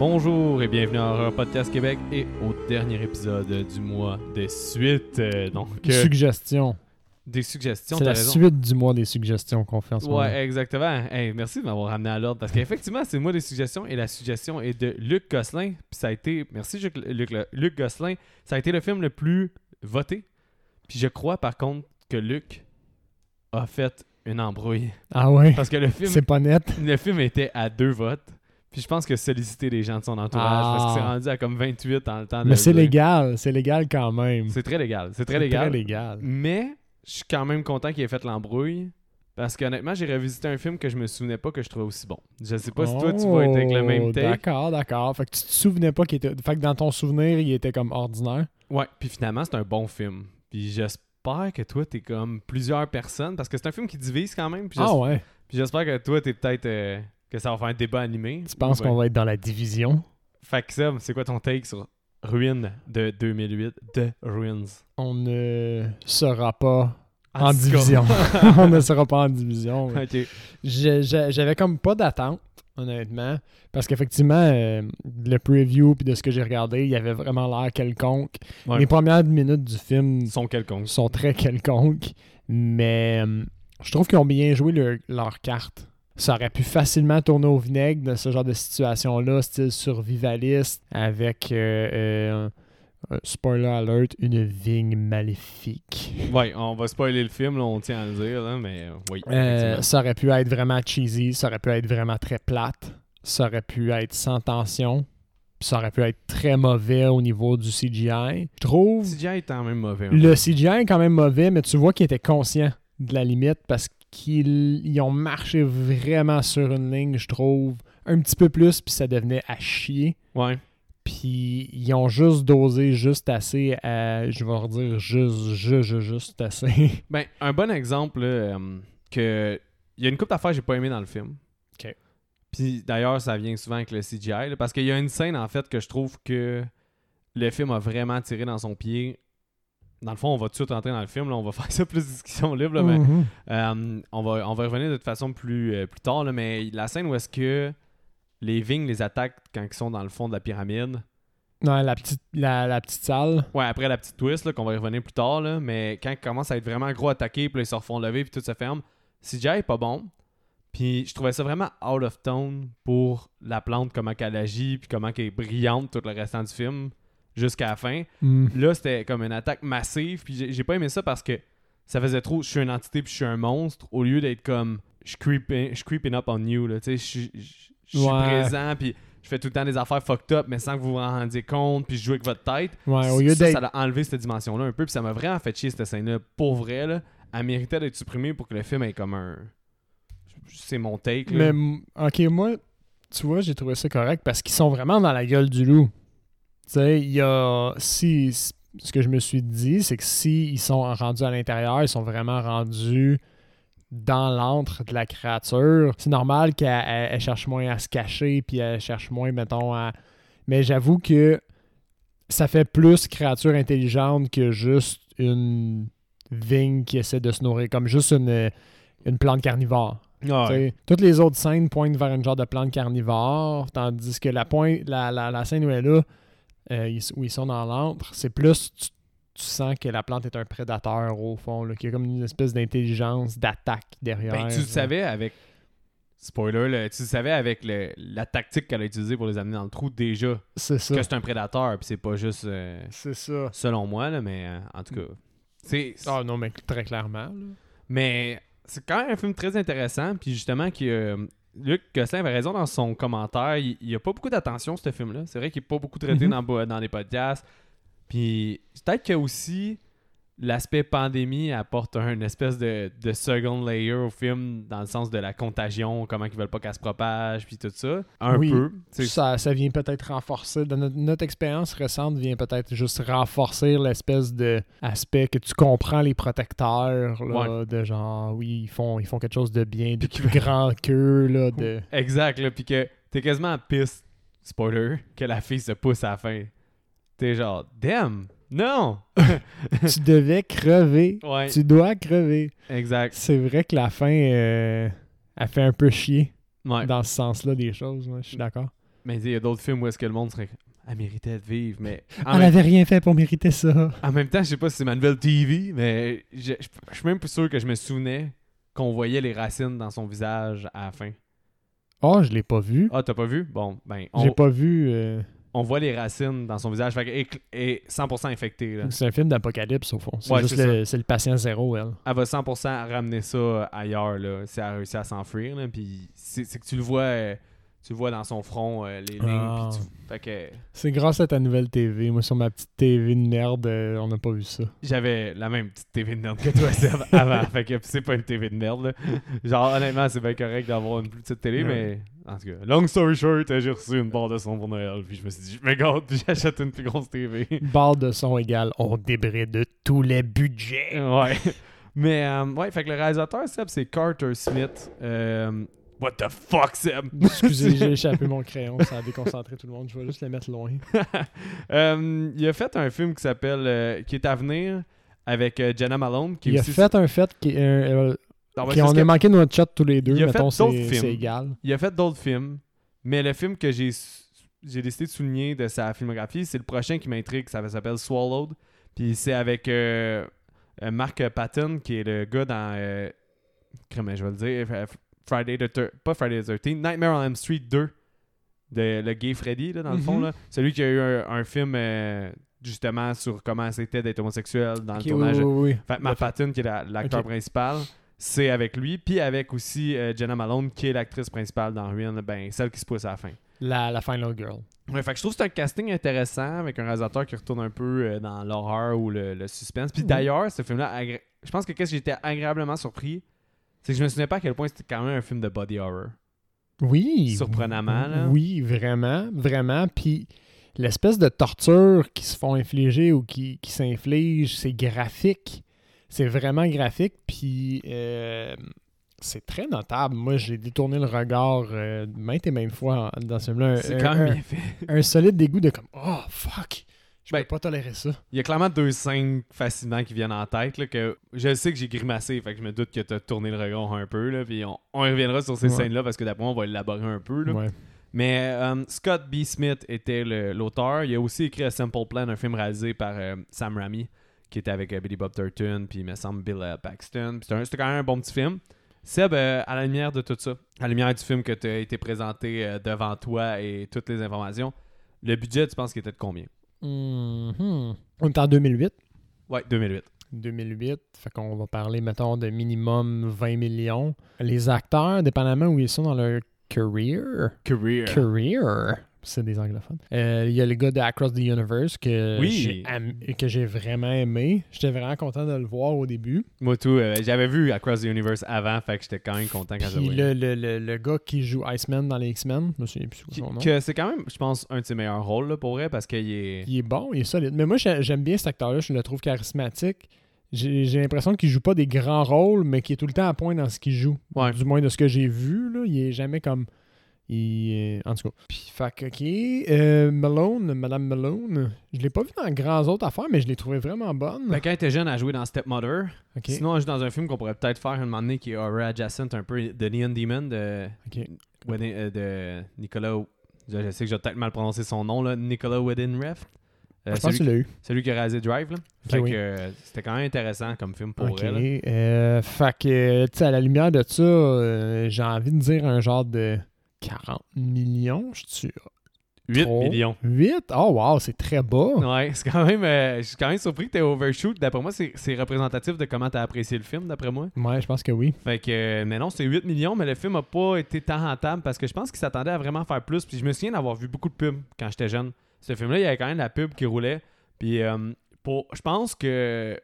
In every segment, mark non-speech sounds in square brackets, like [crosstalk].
Bonjour et bienvenue à Horror Podcast Québec et au dernier épisode du mois des suites. Euh, donc, euh, Suggestion. des suggestions, C'est t'as la raison. suite du mois des suggestions qu'on fait en ce moment. Ouais, exactement. Hey, merci de m'avoir ramené à l'ordre parce qu'effectivement, c'est moi des suggestions et la suggestion est de Luc Gosselin. Puis ça a été, merci Luc, Luc, Luc Gosselin, ça a été le film le plus voté. Puis je crois par contre que Luc a fait une embrouille. Ah ouais? Parce que le film, C'est pas net. le film était à deux votes. Puis je pense que solliciter les gens de son entourage parce que c'est Ah. rendu à comme 28 en le temps de Mais c'est légal. C'est légal quand même. C'est très légal. C'est très légal. Très légal. Mais je suis quand même content qu'il ait fait l'embrouille. Parce qu'honnêtement, j'ai revisité un film que je me souvenais pas que je trouvais aussi bon. Je sais pas si toi tu vas être avec le même Oh, take. D'accord, d'accord. Fait que tu te souvenais pas qu'il était. Fait que dans ton souvenir, il était comme ordinaire. Ouais, puis finalement, c'est un bon film. Puis j'espère que toi, t'es comme plusieurs personnes. Parce que c'est un film qui divise quand même. Puis Ah ouais. puis j'espère que toi, t'es peut-être. euh, que ça va faire un débat animé. Tu penses Ouais. qu'on va être dans la division? Fait que c'est quoi ton take sur Ruin de 2008 The Ruins? On ne sera pas En division. [laughs] On ne sera pas en division. J'avais comme pas d'attente, honnêtement. Parce qu'effectivement, euh, le preview puis de ce que j'ai regardé, il y avait vraiment l'air quelconque. Ouais. Les premières minutes du film sont quelconques. sont très quelconques, mais euh, je trouve qu'ils ont bien joué leur carte. Ça aurait pu facilement tourner au vinaigre de ce genre de situation-là, style survivaliste, avec, euh, euh, spoiler alert, une vigne maléfique. Ouais, on va spoiler le film, là, on tient à le dire, là, mais euh, oui. Euh, ça aurait pu être vraiment cheesy, ça aurait pu être vraiment très plate, ça aurait pu être sans tension, ça aurait pu être très mauvais au niveau du CGI. Je trouve CGI est quand même mauvais. hein. le CGI est quand même mauvais, mais tu vois qu'ils étaient conscients de la limite parce qu'ils ils ont marché vraiment sur une ligne, je trouve, un petit peu plus, puis ça devenait à chier. Ouais. Puis ils ont juste dosé juste assez à, je vais redire juste, juste, juste, assez. [laughs] Ben, un bon exemple, là, euh, que il y a une couple d'affaires que j'ai pas aimé dans le film. Ok. Puis d'ailleurs, ça vient souvent avec le CGI, là, parce qu'il y a une scène, en fait, que je trouve que le film a vraiment tiré dans son pied. Dans le fond, on va tout de suite rentrer dans le film, là, on va [laughs] faire ça plus discussion libre, là, mais Mhm. euh, on, va, on va revenir de toute façon plus, euh, plus tard, là, mais la scène où est-ce que les vignes les attaquent quand ils sont dans le fond de la pyramide. Non, la petite, la, la petite salle. Ouais, après la petite twist, qu'on va y revenir plus tard, là, mais quand ils commencent à être vraiment gros attaqués, puis ils se refont lever, puis tout se ferme, CGI est pas bon. Puis je trouvais ça vraiment out of tone pour la plante, comment qu'elle agit, puis comment qu'elle est brillante tout le restant du film, jusqu'à la fin. Mm. Là, c'était comme une attaque massive, puis j'ai j'ai pas aimé ça parce que ça faisait trop, je suis une entité, puis je suis un monstre, au lieu d'être comme, je creeping, je creeping up on you, là, tu sais, je suis- je je suis Ouais. présent, puis je fais tout le temps des affaires fucked up, mais sans que vous vous en rendiez compte, puis je joue avec votre tête. Ouais, au lieu ça, a enlevé cette dimension-là un peu, puis ça m'a vraiment fait chier cette scène-là. Pour vrai, là, elle méritait d'être supprimée pour que le film ait comme un. C'est mon take. Mais Là. ok, moi, tu vois, j'ai trouvé ça correct parce qu'ils sont vraiment dans la gueule du loup. Tu sais, il y a. Si. Ce que je me suis dit, c'est que si ils sont rendus à l'intérieur, ils sont vraiment rendus dans l'antre de la créature. C'est normal qu'elle elle- elle cherche moins à se cacher, puis elle cherche moins, mettons, à. Mais j'avoue que ça fait plus créature intelligente que juste une vigne qui essaie de se nourrir, comme juste une, une plante carnivore. Ah ouais. Toutes les autres scènes pointent vers une genre de plante carnivore, tandis que la, pointe, la, la, la scène où elle est là, euh, où ils sont dans l'antre, c'est plus tu, tu sens que la plante est un prédateur au fond, là, qu'il y a comme une espèce d'intelligence, d'attaque derrière. Ben, tu le savais avec. Spoiler, là, tu le savais avec le- la tactique qu'elle a utilisée pour les amener dans le trou déjà. C'est ça. Que c'est un prédateur, puis c'est pas juste. euh, C'est ça. selon moi, là, mais euh, en tout cas. C'est. Ah non, mais très clairement. là. Mais c'est quand même un film très intéressant. Puis justement, que euh, Luc Gosselin avait raison dans son commentaire. Il n'y a pas beaucoup d'attention, ce film-là. C'est vrai qu'il n'est pas beaucoup traité Mhm. dans, dans les podcasts. Puis peut-être que aussi l'aspect pandémie apporte un espèce de, de second layer au film dans le sens de la contagion, comment ils veulent pas qu'elle se propage, puis tout ça. Un Oui. peu. Ça, ça vient peut-être renforcer, notre, notre expérience récente vient peut-être juste renforcer l'espèce de aspect que tu comprends les protecteurs, là, de genre, oui, ils font, ils font quelque chose de bien, de plus grand qu'eux, là, de... [laughs] Exact, là. Puis que t'es quasiment en piste, spoiler, que la fille se pousse à la fin. T'es genre, damn, non! [laughs] tu devais crever. Ouais, Tu dois crever. exact. C'est vrai que la fin, euh, a fait un peu chier Ouais. dans ce sens-là des choses, je suis d'accord. Mais il y a d'autres films où est-ce que le monde serait. Elle méritait de vivre, mais. Elle même, avait rien fait pour mériter ça. en même temps, je sais pas si c'est ma nouvelle TV, mais je je- je suis même pas sûr que je me souvenais qu'on voyait les racines dans son visage à la fin. Oh, je l'ai pas vu. Ah, t'as pas vu? Bon, ben, J'ai on, pas vu. euh, on voit les racines dans son visage. Fait qu'elle est- est 100% infectée. C'est un film d'apocalypse au fond. C'est Ouais, juste le, le patient zéro, elle. Elle va 100% ramener ça ailleurs, là, si elle a réussi à s'enfuir. là, Puis c'est c'est que tu le vois, euh, tu vois dans son front, euh, les lignes. Ah. tu- Fait que C'est grâce à ta nouvelle TV. Moi, sur ma petite TV de merde, euh, on n'a pas vu ça. j'avais la même petite TV de merde que toi, Seb, [laughs] avant. fait que c'est pas une TV de merde. là. Genre, honnêtement, c'est bien correct d'avoir une plus petite télé, Ouais. mais en tout cas, long story short, j'ai reçu une barre de son pour Noël. Puis je me suis dit, je me puis [laughs] j'achète une plus grosse TV. [laughs] Barre de son égale, on débride de tous les budgets. Ouais. Mais, euh, ouais, fait que le réalisateur, Seb, c'est Carter Smith. What the fuck, Seb? [laughs] Excusez, j'ai échappé mon crayon, ça a déconcentré tout le monde. Je vais juste le mettre loin. [laughs] Euh, il a fait un film qui s'appelle euh, qui est à venir avec euh, Jenna Malone qui est Il a aussi- fait un fait qui, euh, qui c'est on a manqué notre chat tous les deux. Il a Mettons, c'est égal. il a fait d'autres films mais le film que j'ai j'ai décidé de souligner de sa filmographie c'est le prochain qui m'intrigue ça s'appelle Swallowed puis c'est avec Mark Patton qui est le gars dans comment je vais le dire Friday the Thir- pas Friday the 13 Nightmare on Elm Street 2 de le gay Freddy là, dans le fond Mhm. là. celui qui a eu un, un film euh, justement sur comment c'était d'être homosexuel dans le tournage oui, oui, oui. Fait Matt Patton, qui est la- l'acteur principal, c'est avec lui. Puis avec aussi euh, Jenna Malone, qui est l'actrice principale dans Ruin, ben, celle qui se pousse à la fin. La, la Final Girl. Ouais, fait que je trouve que c'est un casting intéressant avec un réalisateur qui retourne un peu euh, dans l'horreur ou le, le suspense. Puis Mhm. d'ailleurs, ce film-là, agré- je pense que qu'est-ce que j'étais agréablement surpris, c'est que je me souvenais pas à quel point c'était quand même un film de body horror. Oui. Surprenamment, là. Oui, vraiment, vraiment. Puis l'espèce de torture qui se font infliger ou qui, qui s'inflige, c'est graphique. C'est vraiment graphique. Puis euh, c'est très notable. Moi, j'ai détourné le regard euh, maintes et maintes fois dans ce film-là. C'est quand même bien fait. un solide dégoût de comme Oh fuck! Je Ben, peux pas tolérer ça. Il y a clairement deux scènes facilement qui viennent en tête. Là, que je sais que j'ai grimacé, fait que je me doute que tu as tourné le regard un peu. Là, puis on, reviendra sur ces Ouais. scènes-là parce que d'après moi, on va élaborer un peu. Là. Ouais. Mais euh, Scott B. Smith était l'auteur. Il a aussi écrit A Simple Plan, un film réalisé par euh, Sam Raimi, qui était avec euh, Billy Bob Thornton, puis il me semble Bill euh, Paxton. C'était quand même un bon petit film. Seb, à la lumière de tout ça, à la lumière du film que tu as été présenté devant toi et toutes les informations, le budget, tu penses qu'il était de combien? Mhm. On est en 2008. Ouais, 2008. 2008, fait qu'on va parler, mettons, de minimum 20 millions. Les acteurs, dépendamment où ils sont dans leur career, Career. career, c'est des anglophones. Euh, Il y a le gars de Across the Universe que Oui. j'ai am- que j'ai vraiment aimé. J'étais vraiment content de le voir au début. Moi, tout, euh, j'avais vu Across the Universe avant, fait que j'étais quand même content quand j'ai le, le, le, le gars qui joue Iceman dans les X-Men, je me souviens plus son nom. que c'est quand même, je pense, un de ses meilleurs rôles là, pour vrai parce qu'il est. Il est bon, il est solide. Mais moi, j'ai- j'aime bien cet acteur-là, je le trouve charismatique. J'ai j'ai l'impression qu'il joue pas des grands rôles, mais qu'il est tout le temps à point dans ce qu'il joue. Ouais. Du moins de ce que j'ai vu, là, il est jamais comme. Est- En tout cas. Puis, fait que, ok. euh, Malone, Madame Malone, je l'ai pas vu dans grands autres affaires, mais je l'ai trouvé vraiment bonne. Ben, quand elle était jeune, elle joué dans Stepmother. Ok. Sinon, elle joue dans un film qu'on pourrait peut-être faire un moment donné qui est horror adjacent un peu, The Neon Demon de, Ok. Wedin- euh, de Nicolas. Je, sais que j'ai peut-être mal prononcé son nom, là. Nicolas Wedinref. Euh, je pense que celui, tu l'as eu. celui qui a réalisé Drive. Là. Fait oui. que euh, c'était quand même intéressant comme film pour Ok. elle. Euh, fait que, tu sais, à la lumière de ça, euh, j'ai envie de dire un genre de 40 millions, je suis 8 Trop. millions. 8? Oh, wow, c'est très bas. Ouais, c'est quand même. euh, je suis quand même surpris que t'aies overshoot. D'après moi, c'est représentatif de comment t'as apprécié le film, d'après moi. Ouais, je pense que oui. Fait que, euh, mais non, c'est 8 millions, mais le film a pas été tant rentable parce que je pense qu'il s'attendait à vraiment faire plus. Puis je me souviens d'avoir vu beaucoup de pubs quand j'étais jeune. Ce film-là, il y avait quand même la pub qui roulait. Puis euh, pour, je pense que.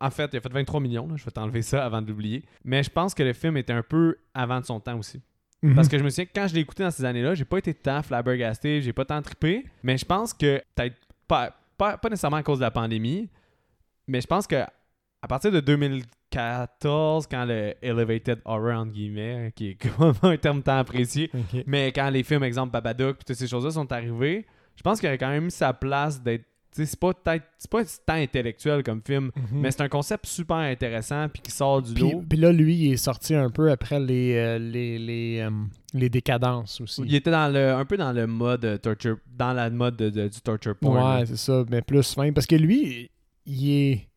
En fait, il a fait 23 millions, là, je vais t'enlever ça avant de l'oublier. Mais je pense que le film était un peu avant de son temps aussi. Mhm. Parce que je me souviens que quand je l'ai écouté dans ces années-là, j'ai pas été tant flabbergasté, j'ai pas tant trippé. Mais je pense que, peut-être pas, pas, pas nécessairement à cause de la pandémie, mais je pense que à partir de 2014, quand le Elevated Horror, entre guillemets, qui est [laughs] comme un terme tant apprécié, mais quand les films, exemple Babadook, toutes ces choses-là sont arrivées, je pense qu'il a quand même sa place d'être c'est pas peut-être c'est pas tant intellectuel comme film, Mhm. mais c'est un concept super intéressant puis qui sort du Puis, lot. puis là, lui, il est sorti un peu après les, euh, les, les, euh, les décadences aussi. Il était dans le un peu dans le mode euh, torture dans la mode de- de- du torture porn. Ouais, c'est ça, mais plus fin. Parce que lui, il est.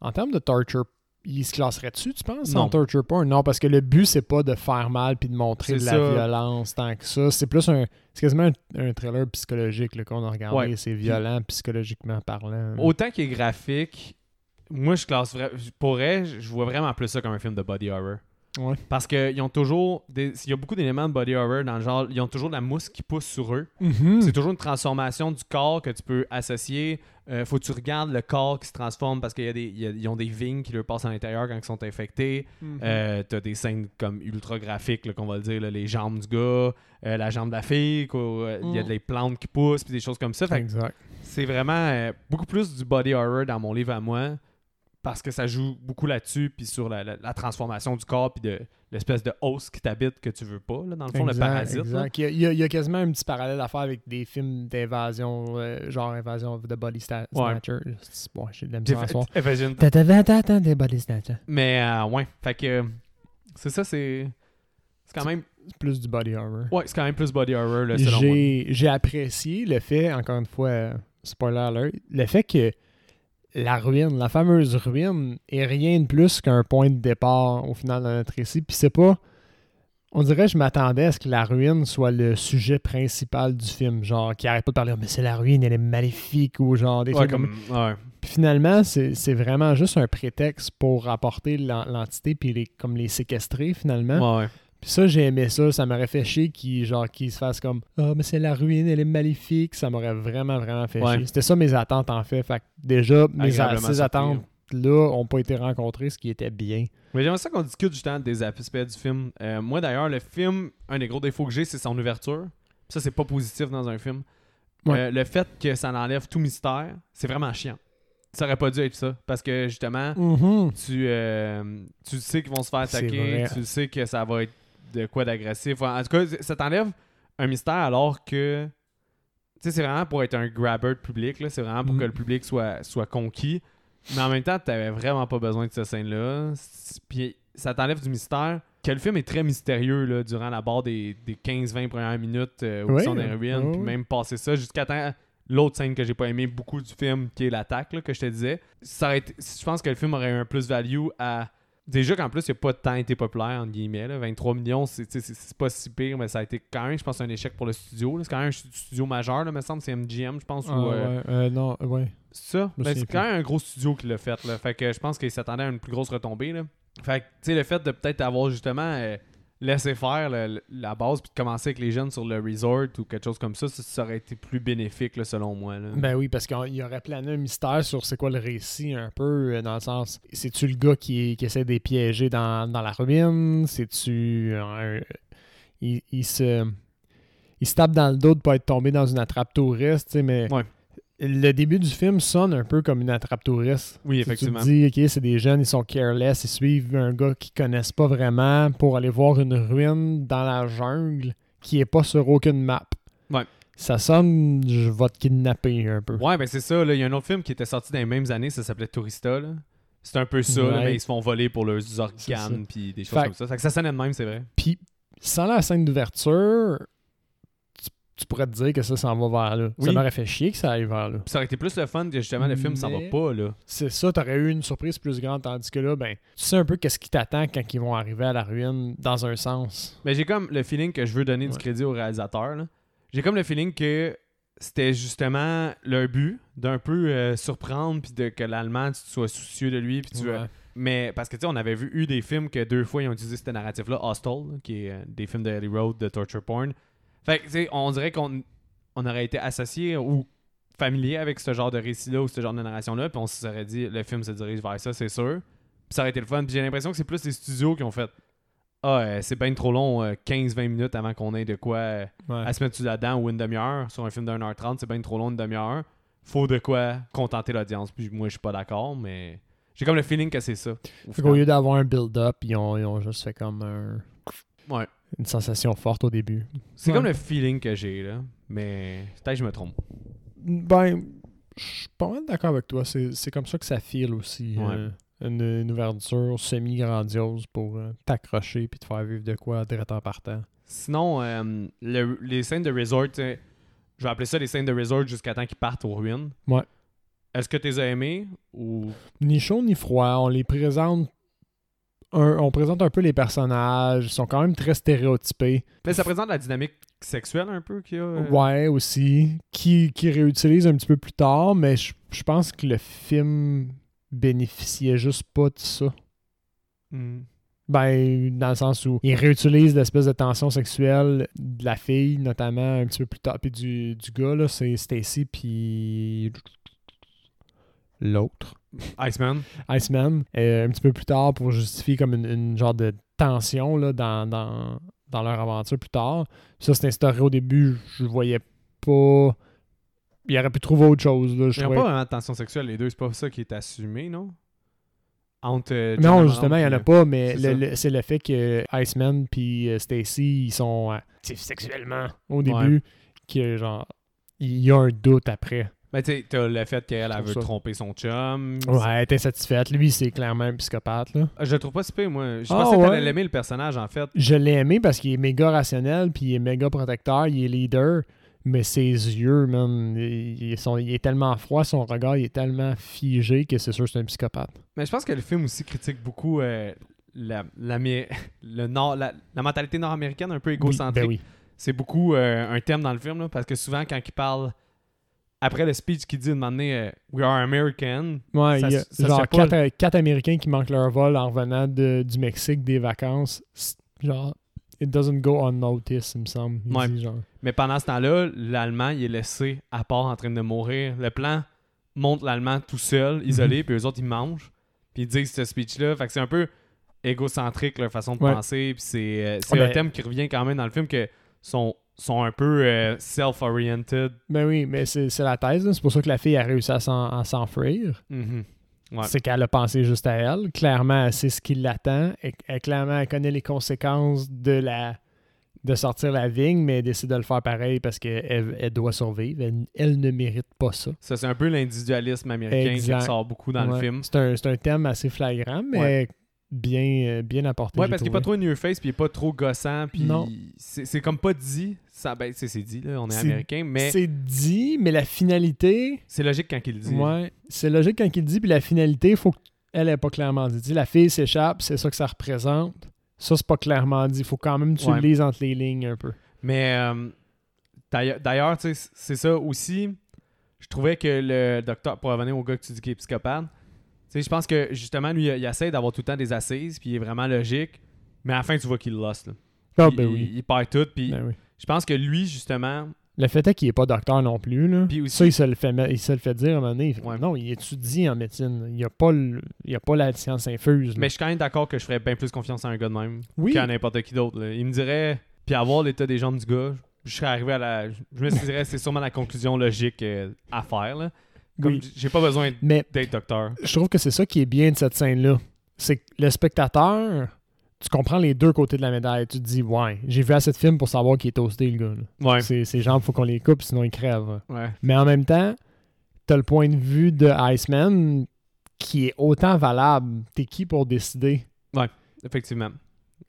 En termes de torture, il se classerait dessus, tu penses, Non. en torture porn? Non, parce que le but, c'est pas de faire mal puis de montrer de la violence tant que ça. C'est plus un. C'est quasiment un, un thriller psychologique qu'on a regardé. Ouais. C'est violent psychologiquement parlant. Autant qu'il est graphique, moi je classe vra- pour vrai, je vois vraiment plus ça comme un film de body horror. Ouais. Parce qu'ils ont toujours des, il y a beaucoup d'éléments de body horror dans le genre, ils ont toujours de la mousse qui pousse sur eux. Mhm. C'est toujours une transformation du corps que tu peux associer. Euh, faut que tu regardes le corps qui se transforme parce qu'ils ont des vignes qui leur passent à l'intérieur quand ils sont infectés. Mhm. Euh, T'as des scènes comme ultra graphiques, qu'on va le dire, là, les jambes du gars, euh, la jambe de la fille, euh, il y a Mm. des plantes qui poussent, puis des choses comme ça. C'est vraiment beaucoup plus du body horror dans mon livre à moi parce que ça joue beaucoup là-dessus puis sur la, la- la transformation du corps puis de l'espèce de os qui t'habite que tu veux pas là, dans le fond le parasite exact. Il, y a, il y quasiment un petit parallèle à faire avec des films d'invasion, euh, genre Invasion of the Body Ouais. Snatcher. C'est- Bon, j'ai de la misère ta- Des Body Snatcher. mais euh, ouais fait que euh, c'est ça c'est c'est quand même C'est plus du body horror. ouais c'est quand même plus body horror là, selon moi J'ai j'ai apprécié le fait, encore une fois, euh, spoiler alert, le fait que la ruine, la fameuse ruine, est rien de plus qu'un point de départ au final de notre récit. Puis c'est pas. On dirait que je m'attendais à ce que la ruine soit le sujet principal du film. Genre, qui arrête pas de parler, Oh, mais c'est la ruine, elle est maléfique, ou genre des Ouais, trucs comme. ouais. Puis finalement, c'est vraiment juste un prétexte pour rapporter l'en- l'entité, puis les, comme les séquestrer finalement. Ouais. Puis ça, j'ai aimé ça. Ça m'aurait fait chier qu'ils se fassent comme Ah, mais c'est la ruine, elle est maléfique. Ça m'aurait vraiment, vraiment fait Ouais. chier. C'était ça mes attentes, en fait. Fait que déjà, mes ces surpris, attentes-là n'ont pas été rencontrées, ce qui était bien. Mais j'aimerais ça qu'on discute justement des aspects du film. Euh, moi d'ailleurs, le film, un des gros défauts que j'ai, c'est son ouverture. Ça, c'est pas positif dans un film. Ouais. Euh, le fait que ça enlève tout mystère, c'est vraiment chiant. Ça aurait pas dû être ça. Parce que justement, tu, euh, tu sais qu'ils vont se faire attaquer, tu sais que ça va être de quoi d'agressif. En tout cas, ça t'enlève un mystère alors que. Tu sais, c'est vraiment pour être un grabber de public, là. c'est vraiment pour Mm. que le public soit, soit conquis. Mais en même temps, t'avais vraiment pas besoin de cette scène-là. Puis ça t'enlève du mystère. Que le film est très mystérieux là, durant la barre des, des 15-20 premières minutes euh, où Oui, ils sont dans les ruines, oui, puis même passer ça jusqu'à temps l'autre scène que j'ai pas aimé beaucoup du film, qui est l'attaque, là, que je te disais. Ça aurait été- je pense que le film aurait eu un plus-value à. Déjà qu'en plus, il n'a pas tant été populaire, entre guillemets. là. 23 millions, c'est pas si pire, mais ça a été quand même, je pense, un échec pour le studio. C'est quand même un stu- studio majeur, là, me semble. C'est MGM, je pense. Ah, euh, ouais, euh, non, ouais. c'est ça. Ben, c'est quand même un gros studio qui l'a fait. Là. Fait que je pense qu'il s'attendait à une plus grosse retombée. Là. Fait que, tu sais, le fait de peut-être avoir justement euh, laissé faire le- la base puis de commencer avec les jeunes sur le resort ou quelque chose comme ça, ça, ça aurait été plus bénéfique là, selon moi. Là. Ben oui, parce qu'il y aurait plané un mystère sur c'est quoi le récit un peu, euh, dans le sens, c'est-tu le gars qui, qui essaie de les piéger dans, dans la ruine? C'est-tu un... Il, il se... Il se tape dans le dos de pas être tombé dans une attrape touriste, mais Ouais. Le début du film sonne un peu comme une attrape touriste. oui, Tu effectivement. te dis, ok, c'est des jeunes, ils sont careless, ils suivent un gars qu'ils connaissent pas vraiment pour aller voir une ruine dans la jungle qui est pas sur aucune map. Ouais. Ça sonne, je vais te kidnapper un peu. Ouais, ben c'est ça. Il y a un autre film qui était sorti dans les mêmes années, ça s'appelait Tourista. là. C'est un peu ça, là, mais ils se font voler pour leurs ça. organes puis des choses Fait- comme ça. Fait que ça sonnait de même, c'est vrai. Puis, sans la scène d'ouverture, tu, pourrais te dire que ça s'en va vers là. Ça m'aurait fait chier que ça aille vers là. Puis ça aurait été plus le fun que justement le film s'en va pas. là. C'est ça, t'aurais eu une surprise plus grande, tandis que là, ben, tu sais un peu qu'est-ce qui t'attend quand ils vont arriver à la ruine dans un sens. Mais j'ai comme le feeling que je veux donner du crédit au réalisateur. J'ai comme le feeling que c'était justement leur but d'un peu euh, surprendre puis de que l'allemand tu sois soucieux de lui puis tu Ouais. mais parce que tu sais on avait vu eu des films que deux fois ils ont utilisé ce narratif là Hostel qui est euh, des films de Ellie Road de torture porn fait que tu sais on dirait qu'on on aurait été associé ou familier avec ce genre de récit là ou ce genre de narration là puis on se serait dit le film se dirige vers ça c'est sûr puis ça aurait été le fun puis j'ai l'impression que c'est plus les studios qui ont fait ah euh, c'est bien trop long euh, 15-20 minutes avant qu'on ait de quoi euh, Ouais. à se mettre là-dedans ou une demi-heure sur un film d'un heure trente, c'est bien trop long une demi-heure. Faut de quoi contenter l'audience. Puis moi, je suis pas d'accord, mais j'ai comme le feeling que c'est ça. au qu'au lieu d'avoir un build-up, ils ont, ils ont juste fait comme un- Ouais. Une sensation forte au début. C'est Ouais. comme le feeling que j'ai, là. Mais peut-être que je me trompe. Ben, Je suis pas mal d'accord avec toi. C'est c'est comme ça que ça file aussi. Ouais. euh, une, une ouverture semi-grandiose pour euh, t'accrocher puis te faire vivre de quoi direct en partant. Sinon, euh, le- les scènes de resort, tu sais, je vais appeler ça les scènes de resort jusqu'à temps qu'ils partent aux ruines. Ouais. Est-ce que tu les as aimés ou? Ni chaud ni froid. On les présente. Un- on présente un peu les personnages. Ils sont quand même très stéréotypés. Mais ça présente la dynamique sexuelle un peu qu'il y a. euh, Ouais, aussi. Qui, qui réutilise un petit peu plus tard, mais je je pense que le film bénéficiait juste pas de ça. hmm. Ben, dans le sens où il réutilise l'espèce de tension sexuelle de la fille, notamment un petit peu plus tard. Puis du, du gars, là, c'est Stacy, puis l'autre, Iceman. Iceman, euh, un petit peu plus tard pour justifier comme une, une genre de tension là, dans, dans, dans leur aventure plus tard. Ça, c'est instauré au début, je voyais pas. Il aurait pu trouver autre chose. Là, je Il n'y a trouvais- pas vraiment de tension sexuelle, les deux. C'est pas ça qui est assumé, non? Entre. euh, Non, justement, il n'y en a pas, mais c'est le- fait que Iceman puis euh, Stacy, ils sont actifs sexuellement au début, que genre, il y a un doute après. Ben, tu sais, t'as le fait qu'elle veut ça. tromper son chum. Ouais, elle est insatisfaite. Lui, c'est clairement un psychopathe, là. Je le trouve pas si pire, moi. Je Ah, pensais que t'allais l'aimer, le personnage, en fait. Je l'ai aimé parce qu'il est méga rationnel, puis il est méga protecteur, il est leader, mais ses yeux, man, ils ils sont, il est tellement froid, son regard, il est tellement figé que c'est sûr que c'est un psychopathe. Mais je pense que le film aussi critique beaucoup euh, la, [laughs] le nord, la, la mentalité nord-américaine un peu égocentrique. Oui, ben oui. C'est beaucoup euh, un thème dans le film, là, parce que souvent, quand il parle, après le speech qu'il dit de donné euh, We are American, Ouais, Ça il y a ça genre pas- quatre, Américains qui manquent leur vol en revenant de- du Mexique des vacances. Genre, it doesn't go unnoticed, il me semble. Il Ouais. dit genre. mais pendant ce temps-là, l'Allemand, il est laissé à part en train de mourir. Le plan montre l'Allemand tout seul, isolé, puis eux autres, ils mangent. Puis ils disent ce speech-là. Fait que c'est un peu égocentrique leur façon de Ouais. penser. Puis c'est euh, Ouais, un mais- thème qui revient quand même dans le film que sont, sont un peu euh, self-oriented. Ben oui, mais c'est la thèse. C'est pour ça que la fille a réussi à s'en- à s'enfuir. Mhm. Ouais. C'est qu'elle a pensé juste à elle. Clairement, c'est ce qui l'attend. Elle, elle- clairement, elle connaît les conséquences de la de sortir la vigne, mais elle décide de le faire pareil parce qu'elle elle doit survivre. Elle, elle ne mérite pas ça. Ça, c'est un peu l'individualisme américain Exact. qui ressort beaucoup dans le film. C'est un, un thème assez flagrant, mais bien, euh, bien apporté. Ouais, parce qu'il est pas trop new face, puis il est pas trop gossant, puis c'est comme pas dit. Ça, ben, c'est dit, là, on est, américain, mais C'est dit, mais la finalité, c'est logique quand il le dit. ouais, c'est logique quand il dit, puis la finalité, il faut qu'elle ait pas clairement dit. La fille s'échappe, c'est ça que ça représente. Ça, c'est pas clairement dit. Il faut quand même que tu Ouais. le lises entre les lignes un peu. Mais euh, d'ailleurs- d'ailleurs, tu sais, c'est ça aussi. Je trouvais que le docteur, pour revenir au gars que tu dis qui est psychopathe, je pense que justement, lui, il essaie d'avoir tout le temps des assises, puis il est vraiment logique, mais à la fin, tu vois qu'il lost. Là. Ah, ben il, oui. il perd tout, puis Ben oui. Je pense que lui, justement, Le fait est qu'il n'est pas docteur non plus. Là. Puis aussi- Ça, il se, le fait, me- il se le fait dire à un moment donné. Ouais. Non, il étudie en médecine. Il n'y a, pas le- il y a pas la science infuse. là. mais je suis quand même d'accord que je ferais bien plus confiance à un gars de même oui, qu'à n'importe qui d'autre. Il me dirait, puis avoir l'état des jambes du gars, je serais arrivé à la. Je me dirais, c'est sûrement la conclusion logique euh, à faire. Là. Comme Oui. j'ai pas besoin d'être docteur. je trouve que c'est ça qui est bien de cette scène-là. C'est que le spectateur, tu comprends les deux côtés de la médaille. Tu te dis, ouais, j'ai vu assez de films pour savoir qu'il est toasté, le gars. là. Ouais. Ses jambes, faut qu'on les coupe, sinon il crève. Ouais. Mais en même temps, t'as le point de vue de Iceman qui est autant valable. T'es qui pour décider? Effectivement.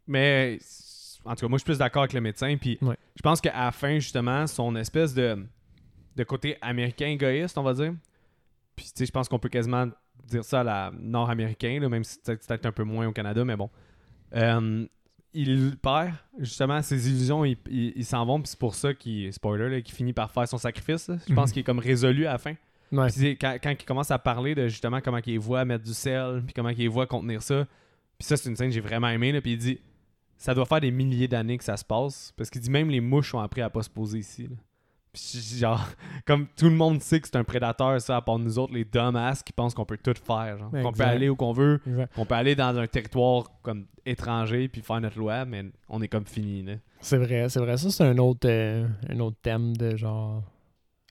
Mais en tout cas, moi je suis plus d'accord avec le médecin. Puis Ouais. je pense qu'à la fin, justement, son espèce de, de côté américain égoïste, on va dire. Puis tu sais, je pense qu'on peut quasiment dire ça à la nord-américain, même si c'est peut-être un peu moins au Canada, mais bon. Euh, il perd justement ses illusions, ils il, il s'en vont, puis c'est pour ça qu'il, spoiler, là, qu'il finit par faire son sacrifice. là. Je pense Mhm. qu'il est comme résolu à la fin. Ouais. Quand, quand il commence à parler de justement comment il voit mettre du sel, puis comment il voit contenir ça. Puis ça, c'est une scène que j'ai vraiment aimé. Là, puis il dit ça doit faire des milliers d'années que ça se passe. Parce qu'il dit même les mouches ont appris à pas se poser ici. là. Puis genre, [laughs] comme tout le monde sait que c'est un prédateur, ça, à part nous autres, les dumbasses qui pensent qu'on peut tout faire. genre. Qu'on peut aller où qu'on veut, Exact. qu'on peut aller dans un territoire comme étranger, puis faire notre loi, mais on est comme fini. Là. C'est vrai, c'est vrai. Ça, c'est un autre, euh, un autre thème de genre.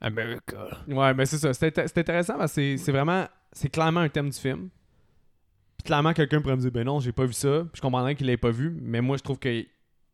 America. Ouais, mais c'est ça. C'est int- c'est intéressant parce que c'est- c'est vraiment. C'est clairement un thème du film. Puis clairement, quelqu'un pourrait me dire Ben non, j'ai pas vu ça. Puis je comprendrais qu'il l'ait pas vu. Mais moi, je trouve qu'il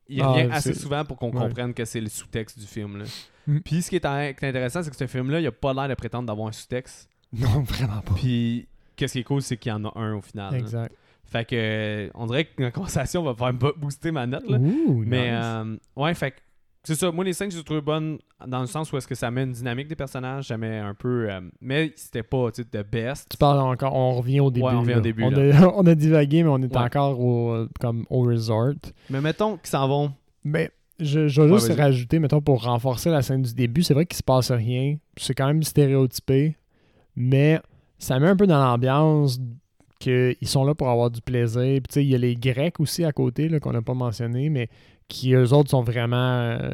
il Ah, revient assez souvent pour qu'on ouais. comprenne que c'est le sous-texte du film. Là. Mm. Puis ce qui est, intéressant, c'est que ce film-là, il a pas l'air de prétendre d'avoir un sous-texte. [laughs] Non, vraiment pas. Puis qu'est-ce qui est cool, c'est qu'il y en a un au final. là. Exact. Fait que on dirait que la conversation va faire bo- booster ma note. Là. Mais nice. euh, ouais, fait que c'est ça. Moi, les scènes, je les trouve bonnes dans le sens où est-ce que ça met une dynamique des personnages. Ça met un peu. euh, mais c'était pas, tu sais, the best. Tu parles encore, on revient au début. on revient au début, On. A, [laughs] on a divagué, mais on est Ouais. encore au, comme au resort. Mais mettons qu'ils s'en vont. Mais je, je vais Ouais, juste rajouter, mettons, pour renforcer la scène du début, c'est vrai qu'il se passe rien. C'est quand même stéréotypé, mais ça met un peu dans l'ambiance qu'ils sont là pour avoir du plaisir. Puis tu sais, il y a les Grecs aussi à côté, là, qu'on n'a pas mentionné, mais qui eux autres sont vraiment, euh,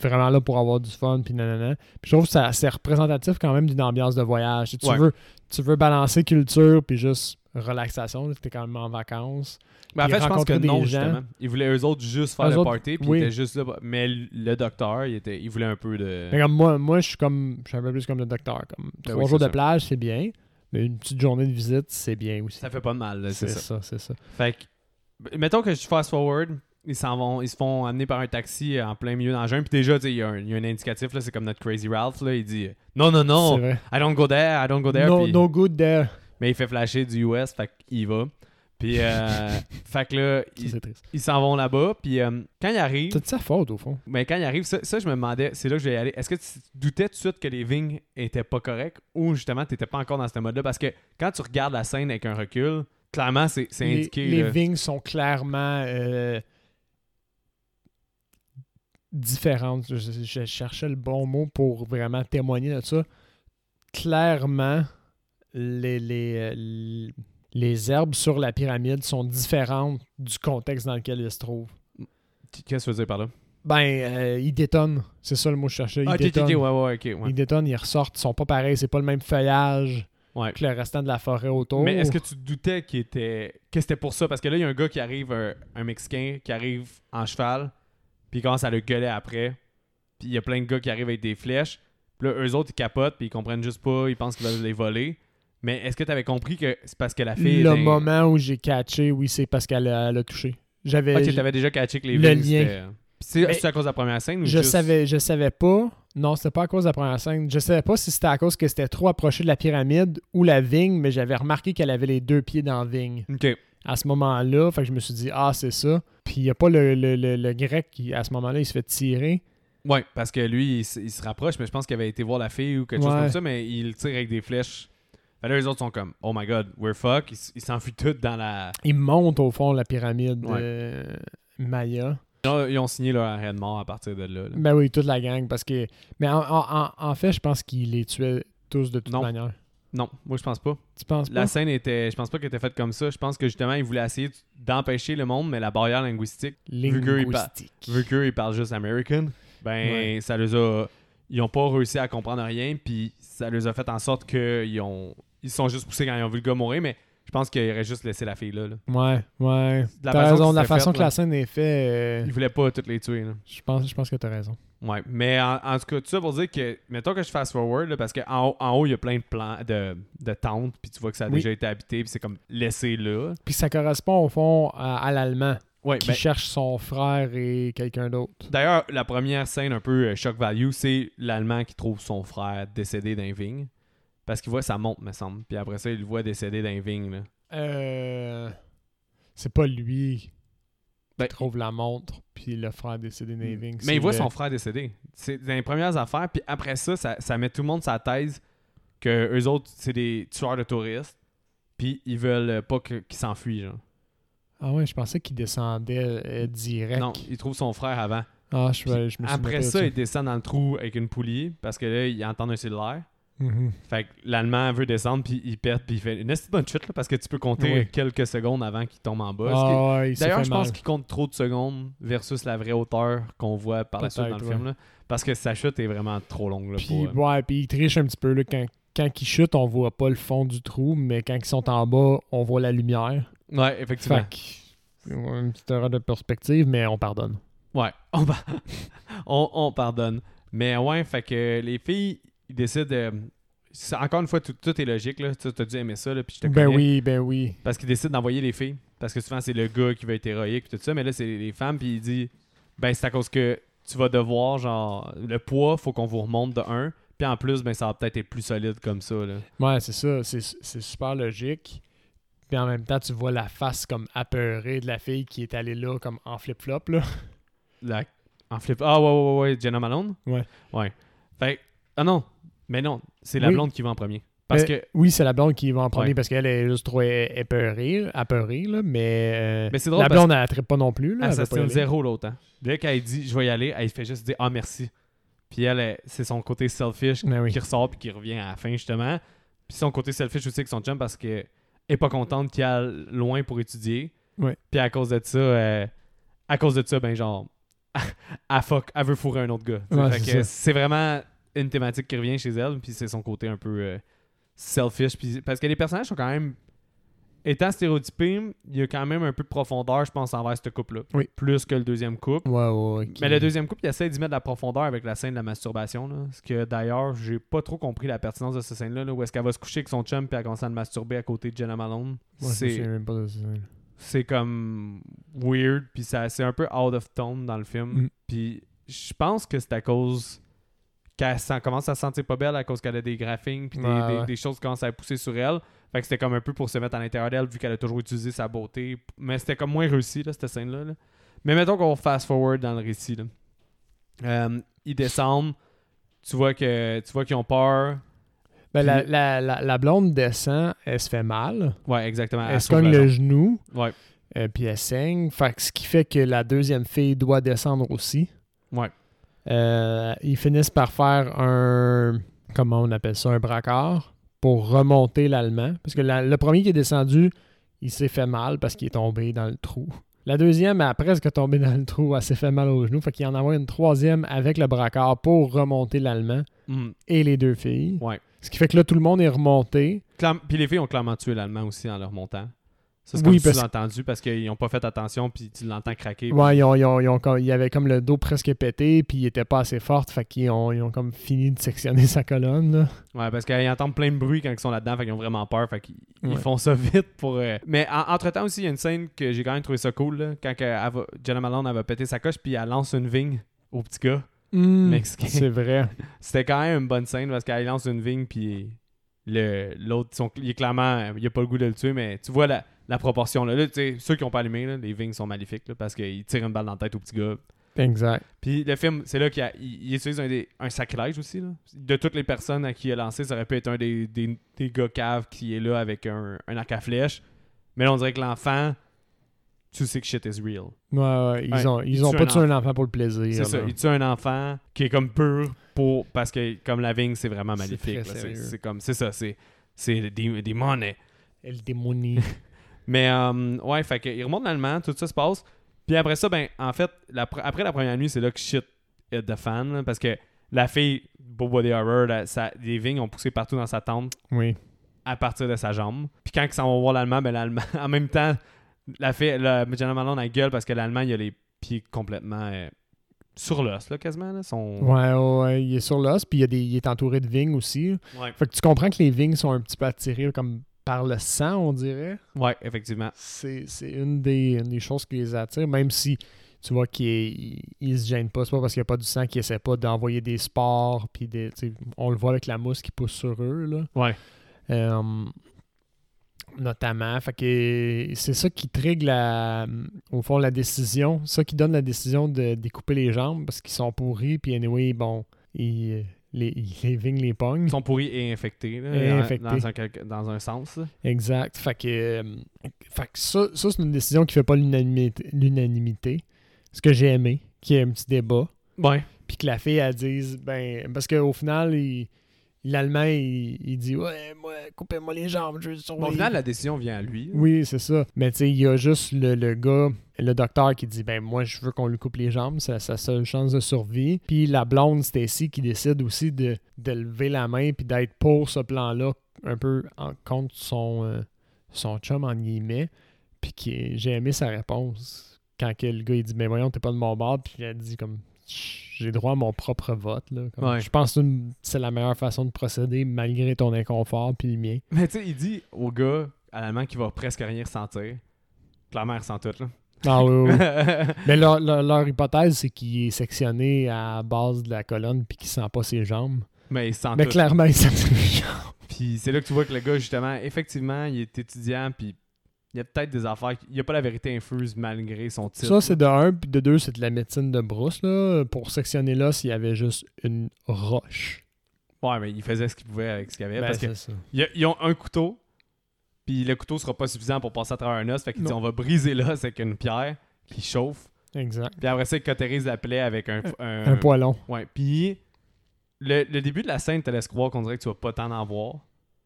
vraiment là pour avoir du fun, puis nanana. Puis je trouve que ça- c'est représentatif quand même d'une ambiance de voyage. Tu, Ouais. veux, tu veux balancer culture, puis juste relaxation, t'es quand même en vacances. Mais en fait, je pense que non, gens. justement. Ils voulaient eux autres juste faire Eux le autres, party, puis oui. ils étaient juste là. Mais le docteur, il, était, il voulait un peu de. Mais comme moi, moi je suis comme je suis un peu plus comme le docteur. Comme Ben trois oui, jours de ça. plage, c'est bien. Mais une petite journée de visite, c'est bien aussi. Ça fait pas de mal, là, c'est c'est ça. ça, c'est ça. Fait que, mettons que je fast forward, ils s'en vont, ils se font amener par un taxi en plein milieu dans le jungle. Puis déjà, il y, a un- y a un indicatif, là, c'est comme notre Crazy Ralph, là, il dit non, non, non. I don't go there, I don't go there. No, no good there. Mais il fait flasher du US, fait qu'il va. Puis, euh, [laughs] fait que là, ils s'en vont là-bas. Puis, euh, quand ils arrivent, C'est de sa faute, au fond? mais quand ils arrivent, ça, ça, je me demandais, c'est là que je vais y aller. Est-ce que tu doutais tout de suite que les vignes étaient pas correctes ou justement tu pas encore dans ce mode-là? Parce que quand tu regardes la scène avec un recul, clairement, c'est indiqué. les là. vignes sont clairement euh, différentes. Je cherchais le bon mot pour vraiment témoigner de ça. Clairement, les, les, euh, les herbes sur la pyramide sont différentes du contexte dans lequel ils se trouvent. Qu'est-ce que tu veux dire par là? Ben, euh, ils détonnent. C'est ça le mot que je cherchais. Ils Ah, détonnent. ok, ouais, ouais, ok. ouais. Ils détonnent, ils ressortent, ils sont pas pareils. C'est pas le même feuillage que le restant de la forêt autour. Mais est-ce que tu doutais qu'il était... que c'était pour ça? Parce que là, il y a un gars qui arrive, un, un Mexicain, qui arrive en cheval, puis il commence à le gueuler après. Puis il y a plein de gars qui arrivent avec des flèches. Puis là, eux autres, ils capotent, puis ils comprennent juste pas, ils pensent qu'ils veulent les voler. Mais est-ce que tu avais compris que c'est parce que la fille... Le moment où j'ai catché, oui, c'est parce qu'elle a, elle a touché. J'avais. Ok, t'avais déjà catché que les Le lien. Puis c'est à cause de la première scène ou je juste- savais, je savais pas. Non, c'était pas à cause de la première scène. Je savais pas si c'était à cause que c'était trop approché de la pyramide ou la vigne, mais j'avais remarqué qu'elle avait les deux pieds dans la vigne Ok. à ce moment-là. Fait que je me suis dit, ah, c'est ça. Puis il y a pas le, le- le- le grec qui, à ce moment-là, il se fait tirer. Ouais, parce que lui, il, se rapproche, mais je pense qu'il avait été voir la fille ou quelque chose comme ça, mais il tire avec des flèches. Fait là, les autres sont comme, oh my god, we're fuck. Ils Ils s'enfuient tous dans la. Il monte au fond la pyramide Ouais. euh, Maya. Ils ont signé leur arrêt de mort à partir de là. là. Ben oui, toute la gang. Parce que. Mais en, en- en- en fait, je pense qu'il les tuait tous de toute Non. manière. Non, moi je pense pas. Tu penses pas? La scène était. Je pense pas qu'elle était faite comme ça. Je pense que justement, ils voulaient essayer d'empêcher le monde, mais la barrière linguistique, vu qu'eux, ils, pa- Linguistique. vu qu'eux, ils parlent juste American, ben Ouais. ça les a. Ils ont pas réussi à comprendre rien, puis ça les a fait en sorte qu'ils ont. Ils se sont juste poussés quand ils ont vu le gars mourir, mais je pense qu'ils auraient juste laissé la fille là. là. Ouais, ouais. De la T'as façon raison, la façon que là. la scène est faite, euh, Ils voulaient pas toutes les tuer. Là. je pense, je pense que t'as raison. Ouais, mais en, en tout cas, tout ça pour dire que, mettons que je fast forward, là, parce qu'en haut, en haut, il y a plein de plans de, de tentes, puis tu vois que ça a Oui. déjà été habité, puis c'est comme laissé là. Puis ça correspond au fond à, à l'allemand Ouais, qui ben, cherche son frère et quelqu'un d'autre. d'ailleurs, la première scène un peu euh, shock value, c'est l'Allemand qui trouve son frère décédé d'un vigne. Parce qu'il voit sa montre, me semble. Puis après ça, il le voit décédé d'un vigne. Là. Euh, c'est pas lui Ben, qui trouve la montre, puis le frère décédé des vignes. Mais il voit son frère décédé. C'est dans les premières affaires. Puis après ça, ça, ça met tout le monde sa thèse que eux autres, c'est des tueurs de touristes. Puis ils veulent euh, pas qu'ils s'enfuient. Ah ouais, je pensais qu'il descendait euh, direct. Non, il trouve son frère avant. Ah, je, je me suis Après ça, il descend dans le trou avec une poulie parce que là, il entend un cellulaire. Mhm. Fait que l'Allemand veut descendre, puis il pète, puis il fait une bonne chute là, parce que tu peux compter Oui. quelques secondes avant qu'il tombe en bas. Ah ouais, D'ailleurs, je pense qu'il compte trop de secondes versus la vraie hauteur qu'on voit par la suite dans le film. Là, parce que sa chute est vraiment trop longue. Là, Puis, pour, euh, ouais, puis il triche un petit peu. Là, quand, quand il chute, on voit pas le fond du trou, mais quand ils sont en bas, on voit la lumière. Ouais, effectivement. Fait que, une petite erreur de perspective, mais on pardonne. Ouais, [laughs] on, pa- [laughs] on, on pardonne. Mais ouais, fait que les filles, ils décident de. c'est- Encore une fois, tout, tout est logique. Là. Tu as dû aimer ça, là, puis je te Ben connais. oui, ben oui. Parce qu'ils décident d'envoyer les filles. Parce que souvent, c'est le gars qui va être héroïque, puis tout ça. Mais là, c'est les femmes, puis il dit Ben, c'est à cause que tu vas devoir, genre, le poids, faut qu'on vous remonte de 1. Puis en plus, ben, ça va peut-être être plus solide comme ça. Là. Ouais, c'est ça. C'est super logique. Puis en même temps, tu vois la face comme apeurée de la fille qui est allée là comme en flip-flop. là. La- En flip. Ah, ouais, ouais, ouais, ouais, Jenna Malone? Ouais. Ouais. Fait ah non, mais non, c'est la Oui. blonde qui va en premier. Parce Mais- que. Oui, c'est la blonde qui va en premier Ouais. parce qu'elle est juste trop épeurée, apeurée, là, mais, euh, Mais c'est drôle la parce blonde, elle ne pas non plus. Là, Elle elle aller. zéro l'autre. Hein. Dès qu'elle dit je vais y aller, elle fait juste dire ah merci. Puis elle, c'est son côté selfish oui. qui ressort puis qui revient à la fin justement. Puis son côté selfish aussi avec son chum parce qu'elle est pas contente qu'il aille loin pour étudier. Ouais. Puis à cause de ça, euh, à cause de ça, ben genre, [laughs] elle fuck, elle veut fourrer un autre gars. Ouais, c'est vraiment une thématique qui revient chez elle. Puis c'est son côté un peu euh, selfish. Puis parce que les personnages sont quand même étant stéréotypés, il y a quand même un peu de profondeur, je pense, envers ce couple-là. Oui. Plus que le deuxième couple. Ouais, ouais, Mais le deuxième couple, il essaie d'y mettre de la profondeur avec la scène de la masturbation. Là. Ce que d'ailleurs, j'ai pas trop compris la pertinence de cette scène-là. Là, où est-ce qu'elle va se coucher avec son chum puis elle commence à le masturber à côté de Jenna Malone. Ouais, c'est, même pas de c'est comme weird, puis ça, c'est un peu out of tone dans le film. Mm. Puis je pense que c'est à cause qu'elle commence à se sentir pas belle à cause qu'elle a des graphings puis des, Ouais, des- ouais. des choses qui commencent à pousser sur elle. Fait que c'était comme un peu pour se mettre à l'intérieur d'elle vu qu'elle a toujours utilisé sa beauté. Mais c'était comme moins réussi, là, cette scène-là. là. Mais mettons qu'on fast forward dans le récit. Là. Euh, ils descendent. Tu vois que tu vois qu'ils ont peur. Ben, la, Puis- la, la, la blonde descend, elle se fait mal. Ouais, exactement. Elle se cogne le jambe. genou, Ouais. euh, puis elle saigne. Fait que ce qui fait que la deuxième fille doit descendre aussi. Ouais. Euh, ils finissent par faire un. Comment on appelle ça Un braquard pour remonter l'Allemand. Parce que la- le premier qui est descendu, il s'est fait mal parce qu'il est tombé dans le trou. La deuxième, a presque tombé dans le trou, elle s'est fait mal au genou. Fait qu'il y en a une troisième avec le braquard pour remonter l'Allemand Mm. et les deux filles. Ouais. Ce qui fait que là, tout le monde est remonté. Puis les filles ont clairement tué l'allemand aussi en leur montant. Ça, c'est Oui, comme parce- sous-entendu parce qu'ils n'ont pas fait attention, puis tu l'entends craquer. puis- Ouais, ils ont, ils ont- ils ont comme- il avait comme le dos presque pété, puis il était pas assez fort, fait qu'ils ont, ils ont comme fini de sectionner [laughs] sa colonne. là. Ouais, parce qu'ils entendent plein de bruit quand ils sont là-dedans, fait qu'ils ont vraiment peur, fait qu'ils Ouais. font ça [laughs] vite pour... euh, Mais en- entre-temps aussi, il y a une scène que j'ai quand même trouvé ça cool, là, quand que elle va- Jenna Malone va péter sa coche, puis elle lance une vigne au petit gars. Mexicain. C'est vrai. [laughs] C'était quand même une bonne scène parce qu'elle lance une vigne, puis le- l'autre, il est clairement... Il a pas le goût de le tuer, mais tu vois la, la proportion, là. Là, tu sais, ceux qui ont pas allumé, là, les vignes sont maléfiques, là, parce qu'ils tirent une balle dans la tête au petit gars, Exact. Puis le film, c'est là qu'il il, il utilise un, des- un sacrilège aussi. Là. De toutes les personnes à qui il a lancé, ça aurait pu être un des, des, des gars caves qui est là avec un, un arc à flèche. Mais là, on dirait que l'enfant, tu sais que shit is real. Ouais, ouais, ils Ouais, ont, il ils ont pas tué un enfant pour le plaisir. C'est ça. là. Il tue un enfant qui est comme pur pour parce que comme la vigne, c'est vraiment maléfique. C'est comme c'est ça. C'est c'est des, des monnaies. El démonie. [laughs] Mais euh, ouais, fait qu'il remonte l'allemand, tout ça se passe. Puis après ça, ben, en fait, la après la première nuit, c'est là que shit hit the fan. là, parce que la fille, Beau Body Horror, les vignes ont poussé partout dans sa tente oui. à partir de sa jambe. Puis quand ils s'en vont voir l'allemand, ben l'allemand, [laughs] en même temps, la fille, la, Jenna Malone, elle gueule parce que l'allemand, il a les pieds complètement euh, sur l'os, là, quasiment. Là, son... Ouais, ouais, ouais, il est sur l'os, puis il, y a des- il est entouré de vignes aussi. Ouais. Fait que tu comprends que les vignes sont un petit peu attirées comme par le sang, on dirait. Ouais, effectivement. C'est une des, une des choses qui les attire, même si tu vois qu'ils ils- ils se gênent pas. C'est pas parce qu'il n'y a pas du sang qu'ils essaient pas d'envoyer des spores, puis des, on le voit avec la mousse qui pousse sur eux. Là. Ouais. Euh, notamment. Fait que c'est ça qui trigue la, au fond la décision. Ça qui donne la décision de découper les jambes parce qu'ils sont pourris. Puis anyway, bon, ils, les, [laughs] les vignes les pognent. Ils sont pourris et infectés. là, Et en- infectés. Dans, un, dans un sens. là. Exact. Fait que, euh, fait que ça, ça c'est une décision qui fait pas l'unanimité. l'unanimité. Ce que j'ai aimé, qu'il y ait un petit débat. Ouais. Puis que la fille, elle dise, ben, parce qu'au final, il- l'Allemand, il, il dit, ouais, moi, coupez-moi les jambes, je veux Bon, survivre. au final, la décision vient à lui. là. Oui, c'est ça. Mais tu sais, il y a juste le, le gars, le docteur qui dit ben moi je veux qu'on lui coupe les jambes, c'est sa seule chance de survie. Puis la blonde Stacy qui décide aussi de, de lever la main puis d'être pour ce plan-là un peu en contre son euh, son chum en guillemets. Puis j'ai aimé sa réponse quand que le gars il dit ben voyons t'es pas de mon bord puis elle dit comme j'ai droit à mon propre vote là. Comme, Ouais. Je pense que c'est la meilleure façon de procéder malgré ton inconfort puis le mien. Mais tu sais, il dit au gars à l'allemand qu'il va presque rien ressentir. Clairement, il ressent tout. Là. Ah oui, oui. [laughs] Mais leur, leur- leur hypothèse, c'est qu'il est sectionné à la base de la colonne puis qu'il sent pas ses jambes. Mais il sent Mais tout. clairement, il sent [laughs] ses jambes. Puis c'est là que tu vois que le gars, justement, effectivement, il est étudiant, puis il y a peut-être des affaires. Il n'y a pas la vérité infuse malgré son titre. Ça, c'est de un, puis de deux, c'est de la médecine de brousse. Là. Pour sectionner là, s'il y avait juste une roche. Ouais, mais il faisait ce qu'il pouvait avec ce qu'il avait. Ben, parce que ça. y a- ils ont un couteau, puis le couteau sera pas suffisant pour passer à travers un os. Fait qu'il dit on va briser l'os avec une pierre qui chauffe. Exact. Puis après ça, il cautérise la plaie avec un. un, Un poilon. Ouais. Puis le, le début de la scène te laisse croire qu'on dirait que tu vas pas t'en en voir.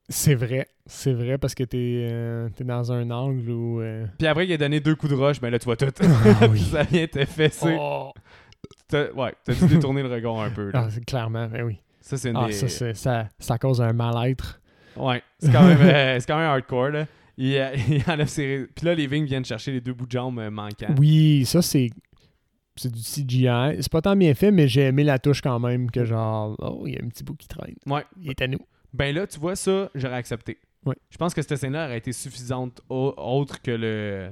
C'est vrai. C'est vrai parce que t'es euh, t'es dans un angle où. euh, Puis après, il a donné deux coups de roche, mais là, tu vois tout. Ah [laughs] oui. ça vient te fesser. Oh! Ouais, t'as dû détourner le regard un peu. là. Ah, clairement, ben oui. Ça, c'est une Ah, des... ça, c'est, ça, ça cause un mal-être. Ouais, c'est quand, même, [laughs] euh, quand même hardcore. Là. Il, euh, [laughs] il enlève ses... Puis là, les Vings viennent chercher les deux bouts de jambes manquants. Oui, ça, c'est. C'est du CGI. C'est pas tant bien fait, mais j'ai aimé la touche quand même. Que genre, oh, il y a un petit bout qui traîne. Ouais. Il est à nous. Ben là, tu vois, ça, j'aurais accepté. Ouais. Je pense que cette scène-là aurait été suffisante au- autre que le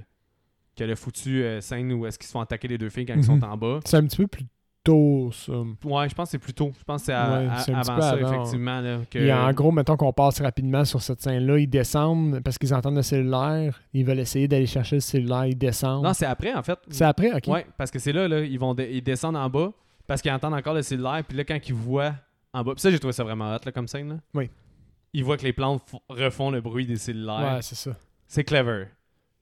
que le foutu euh, scène où est-ce qu'ils se font attaquer les deux filles quand ils Mhm. sont en bas. C'est un petit peu plus tôt, ça. Ouais, je pense que c'est plus tôt. Je pense que c'est à- Ouais, avant ça, avant. effectivement. Là, que... Et en gros, mettons qu'on passe rapidement sur cette scène-là, ils descendent parce qu'ils entendent le cellulaire. Ils veulent essayer d'aller chercher le cellulaire. Ils descendent. Non, c'est après, en fait. c'est après, ok. Ouais, parce que c'est là, là, ils vont ils descendent en bas parce qu'ils entendent encore le cellulaire. Puis là, quand ils voient en bas, puis ça, j'ai trouvé ça vraiment hot là, comme scène. Là. Oui. Ils voient que les plantes refont le bruit des cellulaires. Ouais, c'est ça. C'est clever.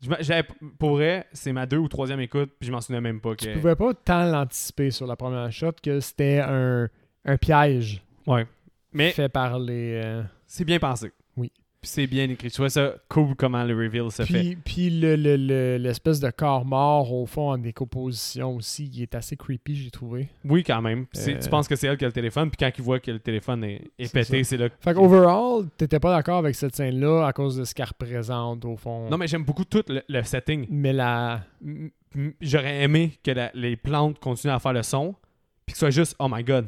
Je pour vrai, c'est ma deux ou troisième écoute, puis je m'en souvenais même pas que. Tu pouvais pas tant l'anticiper sur la première shot que c'était un, un piège Ouais. Mais fait par les. euh, c'est bien pensé. Oui. Puis c'est bien écrit. Je trouvais ça cool comment le reveal se fait. Puis, puis le, le- le- l'espèce de corps mort au fond en décomposition aussi, il est assez creepy, j'ai trouvé. Oui, quand même. Puis c'est- Euh, Tu penses que c'est elle qui a le téléphone, puis quand ils voient que le téléphone est, est C'est pété, c'est là. que- Fait qu'overall, t'étais pas d'accord avec cette scène-là à cause de ce qu'elle représente au fond. Non, mais j'aime beaucoup tout le, le setting. Mais la. J'aurais aimé que la- les plantes continuent à faire le son, puis que ce soit juste, oh my god,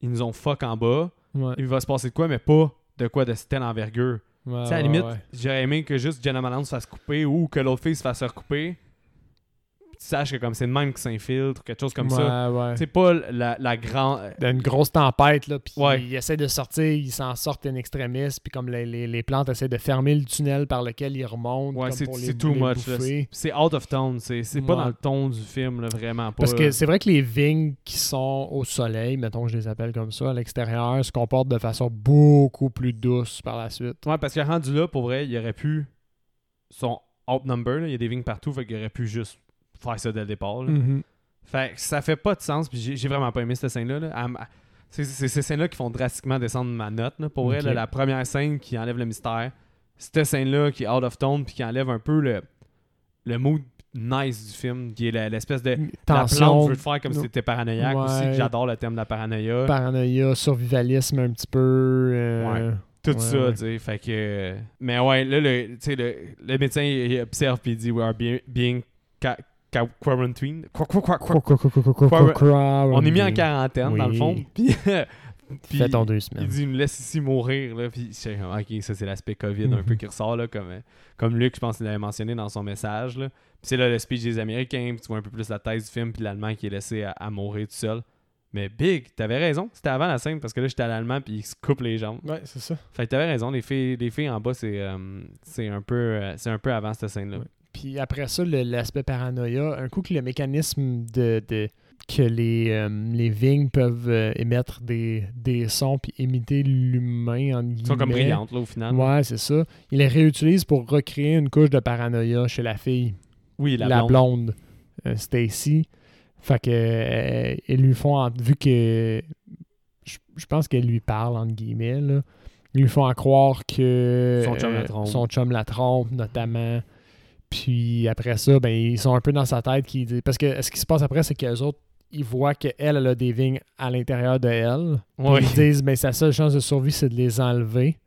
ils nous ont fuck en bas, Ouais, il va se passer de quoi, mais pas de quoi de telle envergure. Ouais, tu sais, à la limite, j'aurais aimé que juste Jenna Malone se fasse couper ou que l'autre fille se fasse recouper. Tu saches que comme c'est le même qui s'infiltre, quelque chose comme ça. Ouais. C'est pas la, la grande. A une grosse tempête, là, puis Ouais. ils essaient de sortir, ils s'en sortent in extremis, puis comme les, les, les plantes essaient de fermer le tunnel par lequel ils remontent, Ouais, c'est too les much. C'est out of tone. C'est pas dans le ton du film, là, vraiment pas. Parce que c'est vrai que les vignes qui sont au soleil, mettons que je les appelle comme ça, à l'extérieur, se comportent de façon beaucoup plus douce par la suite. Ouais, parce que rendu là, pour vrai, il aurait pu. Son outnumber, là, il y a des vignes partout, fait qu'il aurait pu juste faire ça dès le départ. là. Mhm. Fait que ça fait pas de sens, puis j'ai vraiment pas aimé cette scène-là. là. Elle C'est ces scènes-là qui font drastiquement descendre ma note. là. Pour là, la première scène qui enlève le mystère, cette scène-là qui est out of tone, puis qui enlève un peu le, le mood nice du film, qui est l'espèce de. La plante Tension, veut te faire comme si t'étais paranoïaque aussi, Ouais. j'adore le thème de la paranoïa. paranoïa, survivalisme un petit peu. euh, tout Ouais, ça, ouais. tu sais. Fait que. Mais ouais, là, le, le, le médecin, il il observe puis il dit We are being, being ca- ca- quarantined. Qua- qua- qua- qua- Quoi, quoi, quoi, quoi, quoi, Quoi, quoi, On est mis en oui. quarantaine, dans le fond. Puis. [laughs] puis Fais ton deux il semaines. dit, il nous laisse ici mourir. Là, puis ok, ça c'est l'aspect COVID un Mhm. peu qui ressort, là, comme, comme Luc, je pense qu'il l'avait mentionné dans son message. Là. Puis c'est là le speech des Américains, puis tu vois un peu plus la thèse du film, puis l'Allemand qui est laissé à, à mourir tout seul. Mais Big, t'avais raison, c'était avant la scène, parce que là j'étais à l'Allemand, puis il se coupe les jambes. Ouais, c'est ça. Fait que t'avais raison, les filles, les filles en bas, c'est euh, c'est un, peu, euh, c'est un peu avant cette scène-là. Ouais. Puis après ça, l'aspect paranoïa, un coup que le mécanisme de, de- que les, euh, les vignes peuvent euh, émettre des, des sons puis imiter l'humain en Ils sont comme brillantes, là, au final. Ouais, c'est ça. Il les réutilise pour recréer une couche de paranoïa chez la fille, Oui, la, la, blonde. blonde, euh, Stacy. Fait que ils lui font, en- vu que je, je pense qu'elle lui parle entre guillemets, là, ils lui font à croire que Son chum la trompe. son chum la trompe, notamment. Puis après ça, ben, ils sont un peu dans sa tête. Qui, parce que ce qui se passe après, c'est qu'eux autres, ils voient qu'elle, elle a des vignes à l'intérieur de elle. Ils se disent, ben, sa seule chance de survie, c'est de les enlever.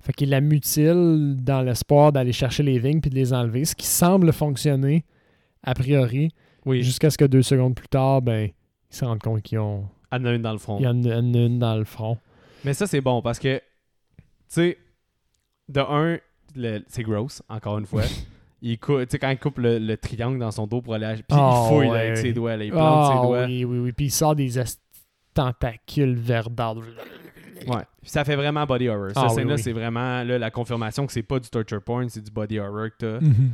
Fait qu'ils la mutilent dans l'espoir d'aller chercher les vignes puis de les enlever, ce qui semble fonctionner a priori, Oui, jusqu'à ce que deux secondes plus tard, ben, ils se rendent compte qu'ils ont, elle en a une dans le front. il y en a une, une dans le front. Mais ça, c'est bon parce que, tu sais, de un, c'est gross, encore une fois. [laughs] il cou- tu sais, quand il coupe le, le triangle dans son dos pour aller. Puis Ah, il fouille là, ouais, avec ses doigts, là, il plante Ah ses doigts. oui, oui, oui. Puis il sort des tentacules verdâtres. Ouais. Ça fait vraiment body horror. Ah, Cette oui, scène-là, oui. c'est vraiment là, la confirmation que c'est pas du torture porn, c'est du body horror que t'as. Mhm.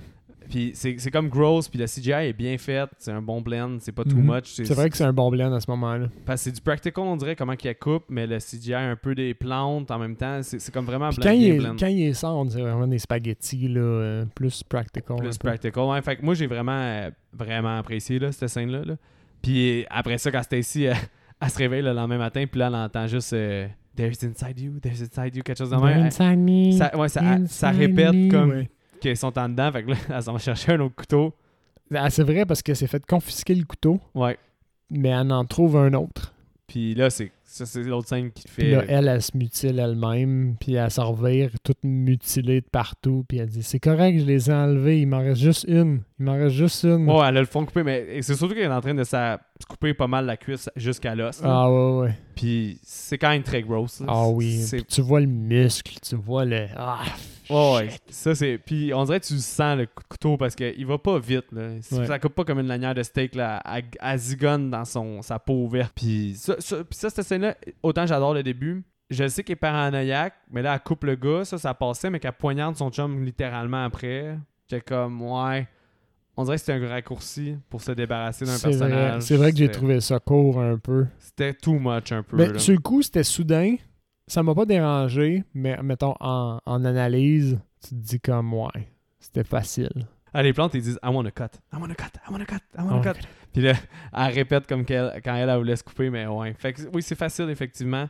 Puis c'est comme gross, puis le CGI est bien fait, c'est un bon blend, c'est pas too Mhm. much. C'est vrai que c'est un bon blend à ce moment-là. Parce que c'est du practical, on dirait, comment qu'il coupe, mais le CGI un peu des plantes en même temps. C'est comme vraiment blend, quand il, est, blend. quand il est sort, on dirait vraiment des spaghettis, là, euh, plus practical. Plus practical. Ouais, fait que moi, j'ai vraiment, euh, vraiment apprécié là, cette scène-là. là. Puis après ça, quand Stacy euh, [laughs] elle se réveille le lendemain matin, puis là, elle entend juste euh, There's inside you, there's inside you, quelque chose de même. Elle- Inside me, Ça, ouais, ça, ça inside répète me, comme ouais. Qu'ils sont en dedans. Fait que là, [laughs] elle s'en va chercher un autre couteau. Ah, c'est vrai parce qu'elle s'est fait confisquer le couteau, Ouais. mais elle en trouve un autre. Puis là, c'est ça, c'est l'autre scène qui te Puis là, fait. elle, elle se mutile elle-même, puis elle se revire toute mutilée de partout, puis elle dit C'est correct, je les ai enlevés, il m'en reste juste une. Il m'en reste juste une. Ouais, elle a le fond coupé, mais c'est surtout qu'elle est en train de se couper pas mal la cuisse jusqu'à l'os. là. Ah ouais, ouais. Puis c'est quand même très gross. là. Ah oui. Puis tu vois le muscle, tu vois le. Ah, Ouais. Ça, c'est. Puis on dirait que tu sens le couteau parce qu'il va pas vite. Là. Ouais. Ça coupe pas comme une lanière de steak là, à, à zigonne dans son, sa peau ouverte. Puis ça, ça, puis ça, cette scène-là, autant j'adore le début. Je sais qu'elle est paranoïaque, mais là, elle coupe le gars, ça, ça passait, mais qu'elle poignarde son chum littéralement après. J'étais comme, ouais. On dirait que c'était un raccourci pour se débarrasser d'un personnage. c'est vrai que j'ai trouvé ça court un peu. C'était too much un peu. Mais là. sur le coup, c'était soudain. Ça m'a pas dérangé, mais mettons, en, en analyse, tu te dis comme, ouais, c'était facile. Ah, les plantes, ils disent I want a cut. I want a cut. I want a cut. I want a Ah, cut. Puis là, elle répète comme quand elle, elle voulait se couper, mais ouais. Fait que oui, c'est facile, effectivement.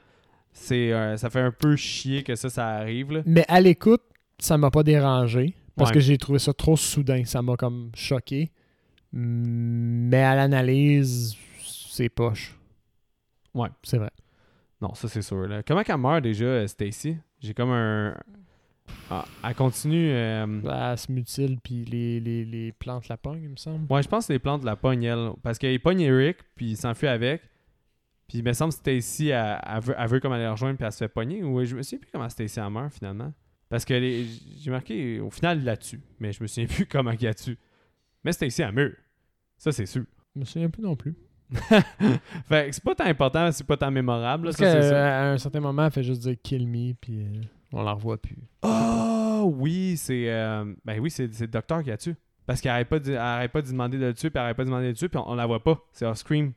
C'est, euh, ça fait un peu chier que ça, ça arrive. Là. Mais à l'écoute, ça m'a pas dérangé parce Ouais. que j'ai trouvé ça trop soudain. Ça m'a comme choqué. Mais à l'analyse, c'est poche. Ouais. C'est vrai. Non, ça, c'est sûr. Là. Comment qu'elle meurt déjà, euh, Stacy? J'ai comme un. Ah, elle continue. euh, Elle se mutile, puis les, les, les plantes la pognent, il me semble. Ouais, je pense que les plantes la pognent, elle. Parce qu'il pogne Eric, puis il s'enfuit avec. Puis il me semble que Stacy, elle, elle veut, elle veut comme aller rejoindre, puis elle se fait pogner. Ou je me souviens plus comment Stacy elle meurt finalement. Parce que les- j'ai marqué, au final, tue. Mais je me souviens plus [laughs] comment il la tue. Mais Stacy, elle meurt. Ça, c'est sûr. Je me souviens plus non plus. [laughs] fait que c'est pas tant important, c'est pas tant mémorable. là, Parce ça, sûr. qu'à un certain moment, elle fait juste dire kill me, puis euh, on la revoit plus. Oh oui, c'est. euh, ben oui, c'est le docteur qui la tue. Parce qu'elle arrête pas, de- arrête pas de demander de le tuer, puis elle arrête pas de demander de le tuer, puis on, on la voit pas. C'est off-scream.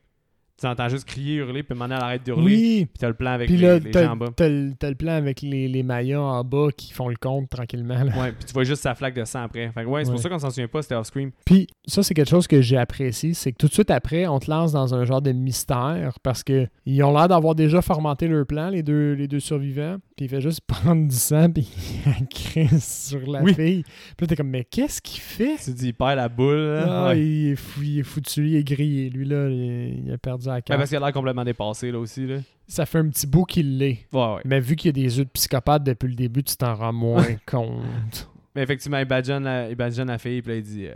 Tu entends juste crier, hurler, puis maintenant elle arrête d'hurler. Oui! Puis t'as le plan avec Puis les, là, les gens en bas. t'as le plan avec les, les Mayas en bas qui font le compte tranquillement. là. Ouais, puis tu vois juste sa flaque de sang après. Fait que ouais, c'est pour ça qu'on s'en souvient pas, c'était off-screen. Puis ça, c'est quelque chose que j'ai apprécié, c'est que tout de suite après, on te lance dans un genre de mystère parce que ils ont l'air d'avoir déjà formaté leur plan, les deux, les deux survivants. Puis il fait juste [laughs] prendre du sang puis [laughs] il crisse sur la Oui. fille. Puis là, t'es comme, mais qu'est-ce qu'il fait? Tu dis, il perd la boule. là. Ah, Ouais. il, est fou- il est foutu, il est grillé. Lui, là, il a perdu la Ouais, carte. parce qu'il a l'air complètement dépassé là aussi. Là. Ça fait un petit bout qu'il l'est. Ouais, ouais. Mais vu qu'il y a des yeux de psychopathe depuis le début, tu t'en rends moins [laughs] compte. Mais effectivement, il badgeonne la, il badgeonne la fille, puis là, il dit. euh,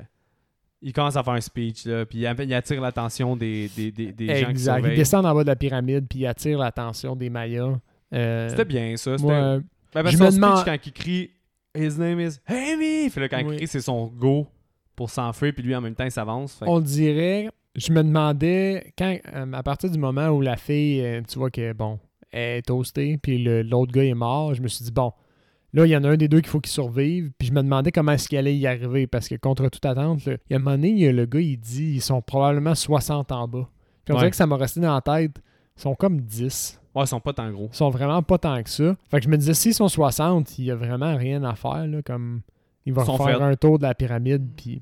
il commence à faire un speech, là, puis il, il attire l'attention des, des, des, des gens qui exact. Il surveillent. descend en bas de la pyramide puis il attire l'attention des Mayas. Euh, C'était bien, ça. C'était... moi, Ben, parce Je me demande- quand il crie His name is Amy, fait là, quand Oui. il crie, c'est son go pour s'enfuir, puis lui, en même temps, il s'avance. Fait on dirait, je me demandais, quand, euh, à partir du moment où la fille, euh, tu vois que, bon, elle est toastée, puis l'autre gars est mort, je me suis dit, bon, là, il y en a un des deux qu'il faut qu'il survive, puis je me demandais comment est-ce qu'il allait y arriver, parce que contre toute attente, là, il y a un moment donné, il le gars, il dit, ils sont probablement 60 en bas. Puis on Ouais. dirait que ça m'a resté dans la tête, ils sont comme 10. Ouais, ils sont pas tant gros. Ils sont vraiment pas tant que ça. Fait que je me disais, s'ils sont 60, il y a vraiment rien à faire, là, comme, Ils sont faire un tour de la pyramide, puis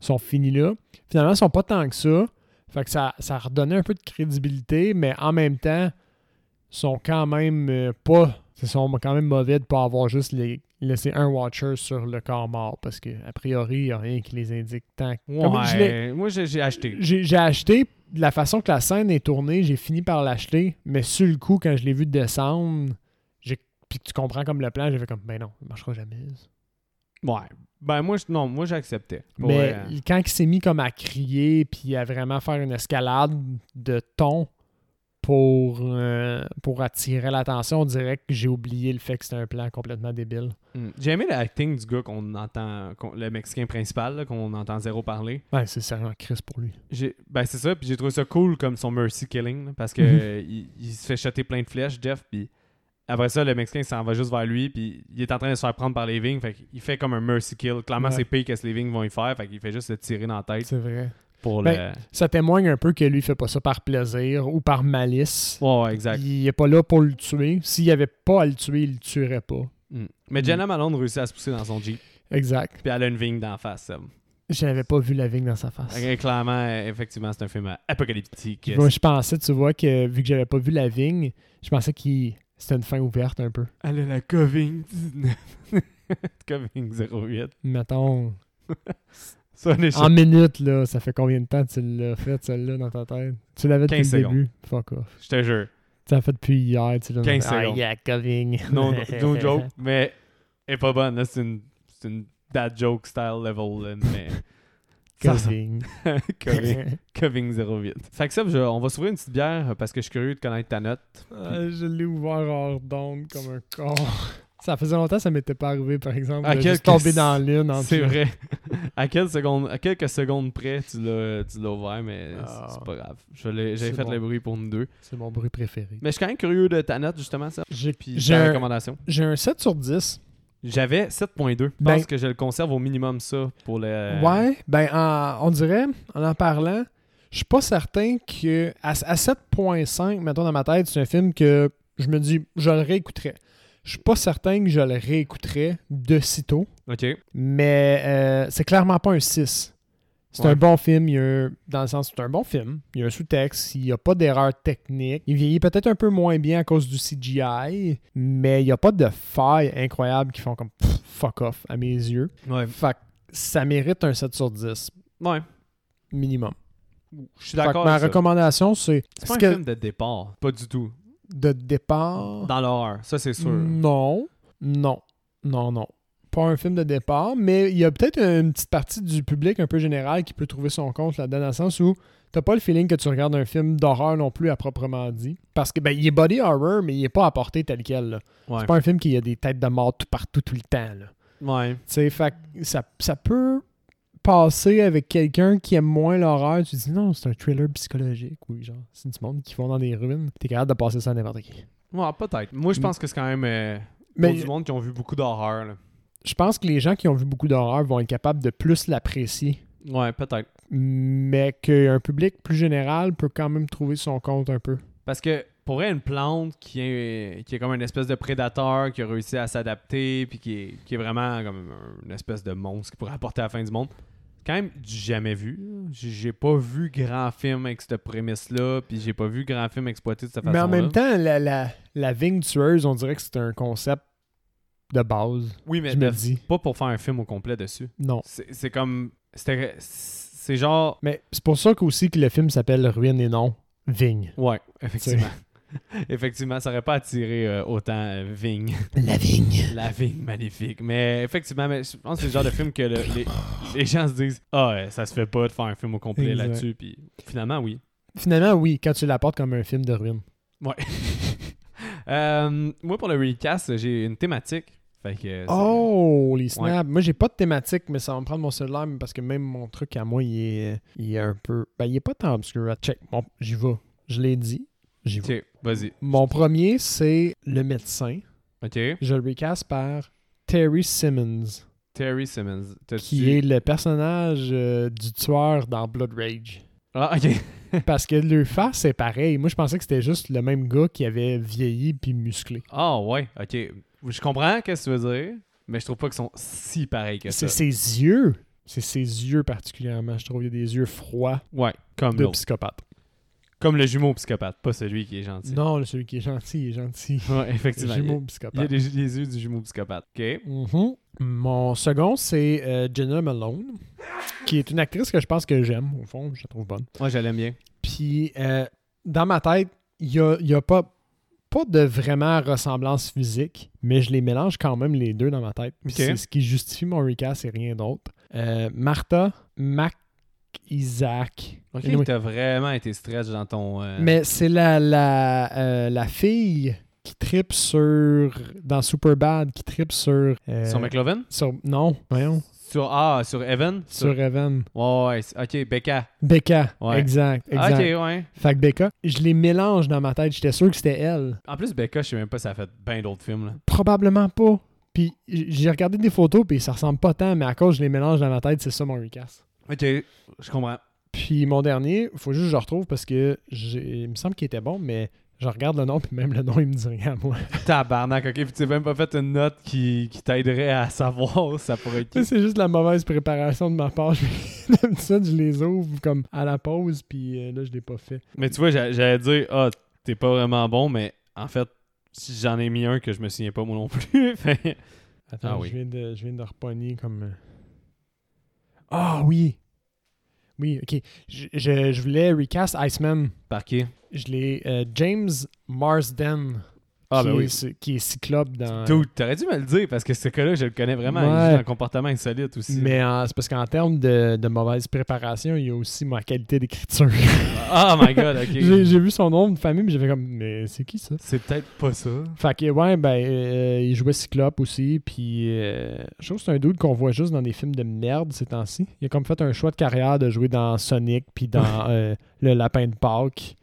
sont finis là. Finalement, ils sont pas tant que ça. Fait que ça, ça redonnait un peu de crédibilité, mais en même temps, ils sont quand même euh, pas. Ils sont quand même mauvais de pas avoir juste les, laissé un Watcher sur le corps mort, parce que a priori, il n'y a rien qui les indique tant. Ouais, moi, j'ai, acheté. j'ai acheté de la façon que la scène est tournée, j'ai fini par l'acheter, mais sur le coup, quand je l'ai vu descendre, puis que tu comprends comme le plan, j'ai fait comme ben non, ça marchera jamais. ça. Ouais. Ben, moi, je- non, moi, j'acceptais. Mais vrai. quand il s'est mis comme à crier puis à vraiment faire une escalade de ton pour, euh, pour attirer l'attention, on dirait que j'ai oublié le fait que c'était un plan complètement débile. Hmm. J'ai aimé l'acting du gars qu'on entend, le Mexicain principal, qu'on entend zéro parler. Ouais, c'est sérieux Chris pour lui. Ben c'est ça, puis j'ai trouvé ça cool comme son mercy killing, là, parce que il, il se fait jeter plein de flèches, Jeff, puis après ça, le Mexicain s'en va juste vers lui, puis il est en train de se faire prendre par les vignes, fait qu'il fait comme un mercy kill. Clairement, Ouais. c'est pire que ce les vignes vont y faire, fait qu'il fait juste le tirer dans la tête C'est vrai. pour Ben, Ça témoigne un peu que lui, il fait pas ça par plaisir ou par malice. le. Ouais, ouais, exact. Il est pas là pour le tuer. S'il y avait pas à le tuer, il le tuerait pas. Hmm. Mais Jenna Malone réussit à se pousser dans son Jeep, Exact. puis elle a une vigne d'en face, Seb. Je n'avais pas vu la vigne dans sa face. Clairement, effectivement, c'est un film apocalyptique. Moi, je pensais, tu vois, que vu que j'avais pas vu la vigne, je pensais que c'était une fin ouverte un peu. Elle a la Coving 19. Coving 08. Mettons, [laughs] Ça, on est en minutes, là, ça fait combien de temps que tu l'as fait, celle-là, dans ta tête? Tu l'avais depuis 15 le secondes. début? Fuck off. Je te jure. Tu l'as fait depuis hier, tu l'as 15 Ah, secondes. yeah, Coving. No, [laughs] no joke, mais elle est pas bonne. C'est une, c'est une dad joke style level. mais. [laughs] Coving. Coving, Coving 08. Fait que ça, je- on va s'ouvrir une petite bière euh, parce que je suis curieux de connaître ta note. Ah, je l'ai ouvert hors d'onde comme un con. [laughs] Ça faisait longtemps que ça m'était pas arrivé, par exemple, À de quelques- tomber dans l'une. en C'est vrai. [laughs] à, quelle seconde, à quelques secondes près, tu l'as tu l'as ouvert, mais Ah. c'est- pas grave. Je l'ai- J'avais C'est fait bon. le bruit pour nous deux. C'est mon bruit préféré. Mais je suis quand même curieux de ta note, justement, ça. J'ai Puis j'ai ta un, recommandation. j'ai un 7 sur 10. J'avais 7.2. Je Ben- pense que je le conserve au minimum, ça, pour le. Ouais, ben en- on dirait, en en parlant, je suis pas certain que à, à 7.5, mettons dans ma tête, c'est un film que je me dis, je le réécouterais. Je suis pas certain que je le réécouterais de sitôt, Ok. mais euh, c'est clairement pas un 6. C'est Ouais. un bon film, il y a dans le sens c'est un bon film, il y a un sous-texte, il n'y a pas d'erreur technique. Il vieillit peut-être un peu moins bien à cause du CGI, mais il n'y a pas de failles incroyables qui font comme pff, fuck off à mes yeux. Ouais. Fait que ça mérite un 7 sur 10 Ouais. minimum. Je suis d'accord. ma ça. recommandation, c'est C'est pas un que film de départ. Pas du tout. de départ. Dans l'horreur. Ça, c'est sûr. Non, non, non, non. Pas un film de départ, mais il y a peut-être une petite partie du public un peu général qui peut trouver son compte là-dedans, dans le sens où t'as pas le feeling que tu regardes un film d'horreur non plus à proprement dit. Parce que, ben, il est body horror, mais il est pas apporté tel quel. là. Ouais. C'est pas un film qui a des têtes de mort tout partout, tout le temps. Là. Ouais. Fait ça, ça peut passer avec quelqu'un qui aime moins l'horreur. Tu dis non, c'est un thriller psychologique. Oui, genre, c'est du monde qui vont dans des ruines. T'es capable de passer ça à n'importe qui. Ouais, peut-être. Moi, je pense que c'est quand même. euh, Mais pour du monde qui ont vu beaucoup d'horreur. Je pense que les gens qui ont vu beaucoup d'horreur vont être capables de plus l'apprécier. Ouais, peut-être. Mais qu'un public plus général peut quand même trouver son compte un peu. Parce que pour vrai, une plante qui est, qui est comme une espèce de prédateur qui a réussi à s'adapter, puis qui est, qui est vraiment comme une espèce de monstre qui pourrait apporter à la fin du monde, quand même jamais vu. J'ai pas vu grand film avec cette prémisse-là, puis j'ai pas vu grand film exploité de cette Mais façon-là. en même temps, la, la, la vigne tueuse, on dirait que c'est un concept de base. oui, mais je me dis. pas pour faire un film au complet dessus. Non. C'est comme. C'est genre. Mais c'est pour ça qu'aussi que le film s'appelle Ruine et non Vigne. Ouais, effectivement. [laughs] effectivement, ça aurait pas attiré euh, autant euh, Vigne. La vigne. [laughs] La vigne magnifique. Mais effectivement, mais je pense que c'est le genre de film que le- les, les gens se disent Ah, ouais, ça se fait pas de faire un film au complet là-dessus. Puis finalement, oui. Finalement, oui, quand tu l'apportes comme un film de ruine. Ouais. [laughs] Euh, moi, pour le recast, j'ai une thématique. Fait que. c'est- Oh, les snaps. Moi, j'ai pas de thématique, mais ça va me prendre mon cellulaire parce que même mon truc à moi, il est, il est un peu. Ben, il est pas tant obscur. Check. Bon, j'y vais. Je l'ai dit. J'y vais. Vas-y. Mon premier, c'est le médecin. Ok. Je le recast par Terry Simmons, Terry Simmons. Qui est le personnage euh, du tueur dans Blood Rage. Ah, ok. [laughs] Parce que le face, c'est pareil. Moi, je pensais que c'était juste le même gars qui avait vieilli puis musclé. Ah, ouais, ok. Je comprends ce que tu veux dire, mais je trouve pas qu'ils sont si pareils que ça. C'est ses yeux. C'est ses yeux particulièrement. Je trouve qu'il y a des yeux froids Ouais, comme de psychopathe. Comme le jumeau psychopathe, pas celui qui est gentil. Non, celui qui est gentil, il est gentil. [laughs] Ouais, Le effectivement. A- jumeau il y a psychopathe. les, les yeux du jumeau psychopathe. Ok. Mhm. Mon second, c'est euh, Jenna Malone, qui est une actrice que je pense que j'aime, au fond, je la trouve bonne. Moi, je l'aime bien. Puis, euh, dans ma tête, il n'y a, y a pas, pas de vraiment ressemblance physique, mais je les mélange quand même les deux dans ma tête. C'est ce qui justifie mon recast et rien d'autre. Euh, Martha McIsaac, Ok, Anyway. t'as vraiment été stretch dans ton. euh, Mais c'est la, la, euh, la fille qui tripe sur. Dans Superbad, qui tripe sur. euh, Sur McLovin? sur- Non, voyons. Sur Ah, sur Evan? Sur Evan. Ouais, ouais. Ok, Becca. Becca. Ouais. Exact. Ah, exact. ok, ouais. Fait que Becca, je les mélange dans ma tête. J'étais sûr que c'était elle. En plus, Becca, je sais même pas si ça a fait bien d'autres films. Là. Probablement pas. Puis j'ai regardé des photos, puis ça ressemble pas tant, mais à cause je les mélange dans ma tête, c'est ça mon recast. Ok, je comprends. Puis mon dernier, faut juste que je le retrouve parce que j'ai- il me semble qu'il était bon, mais je regarde le nom, puis même le nom, il me dit rien à moi. [laughs] Tabarnak, ok. Puis tu n'as même pas fait une note qui, qui t'aiderait à savoir ça pourrait être Ça, c'est juste la mauvaise préparation de ma part. Je- D'habitude, je les ouvre comme à la pause, puis euh, là, je l'ai pas fait. Mais tu vois, j'a- j'allais dire, ah, t'es pas vraiment bon, mais en fait, si j'en ai mis un que je me souviens pas moi non plus. [laughs] Attends, Ah oui. je, viens de, je viens de repogner comme. Ah oui! Oui, ok. Je, je- je voulais recast Iceman. Par qui? Je l'ai. euh, James Marsden. Ah, qui, ben est, oui. qui est cyclope dans. T'aurais dû me le dire parce que ce cas-là, je le connais vraiment. Il joue un comportement insolite aussi. Mais c'est parce qu'en termes de, de mauvaise préparation, il y a aussi ma qualité d'écriture. Oh my god, ok. [laughs] j'ai vu son nom de famille, mais j'ai fait comme, mais c'est qui ça? C'est peut-être pas ça. Fait que, ouais, ben, euh, il jouait Cyclope aussi, puis euh, je trouve que c'est un dude qu'on voit juste dans des films de merde ces temps-ci. Il a comme fait un choix de carrière de jouer dans Sonic, puis dans [laughs] euh, Le Lapin de Pâques.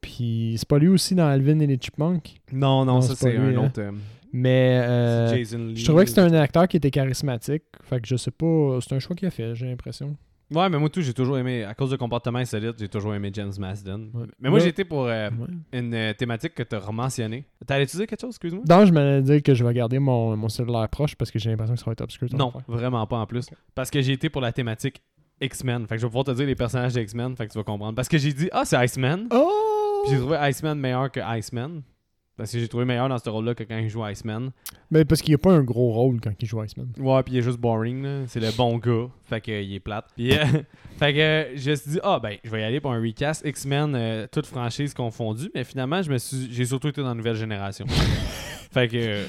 Puis c'est pas lui aussi dans Alvin et les Chipmunks? Non, non, Non, ça c'est un hein. autre. euh, Mais euh, Lee. je trouvais que c'était un acteur qui était charismatique. Fait que je sais pas, c'est un choix qu'il a fait, j'ai l'impression. Ouais, mais moi tout, j'ai toujours aimé, à cause de comportement insolite, j'ai toujours aimé James Marsden. Ouais. Mais moi, j'ai été pour euh, Ouais. une euh, thématique que t'as rementionné. T'allais utiliser quelque chose, excuse-moi? Non, je m'allais dire que je vais garder mon, mon cellulaire proche parce que j'ai l'impression que ça va être obscur. Non, vraiment pas en plus. Parce que j'ai été pour la thématique X-Men. Fait que je vais pouvoir te dire les personnages de X-Men, fait que tu vas comprendre. Parce que j'ai dit, ah, c'est Iceman. Oh! Puis j'ai trouvé Iceman meilleur que Iceman. Parce que j'ai trouvé meilleur dans ce rôle-là que quand il joue Iceman. Mais parce qu'il n'y a pas un gros rôle quand il joue Iceman. Ouais, puis il est juste boring, là. C'est le bon gars. Fait que, euh, il est plate. Puis, euh, [laughs] fait que euh, je me suis dit, ah, ben, je vais y aller pour un recast X-Men, euh, toute franchise confondue. Mais finalement, je me suis, j'ai surtout été dans la nouvelle génération. [laughs] fait que, euh,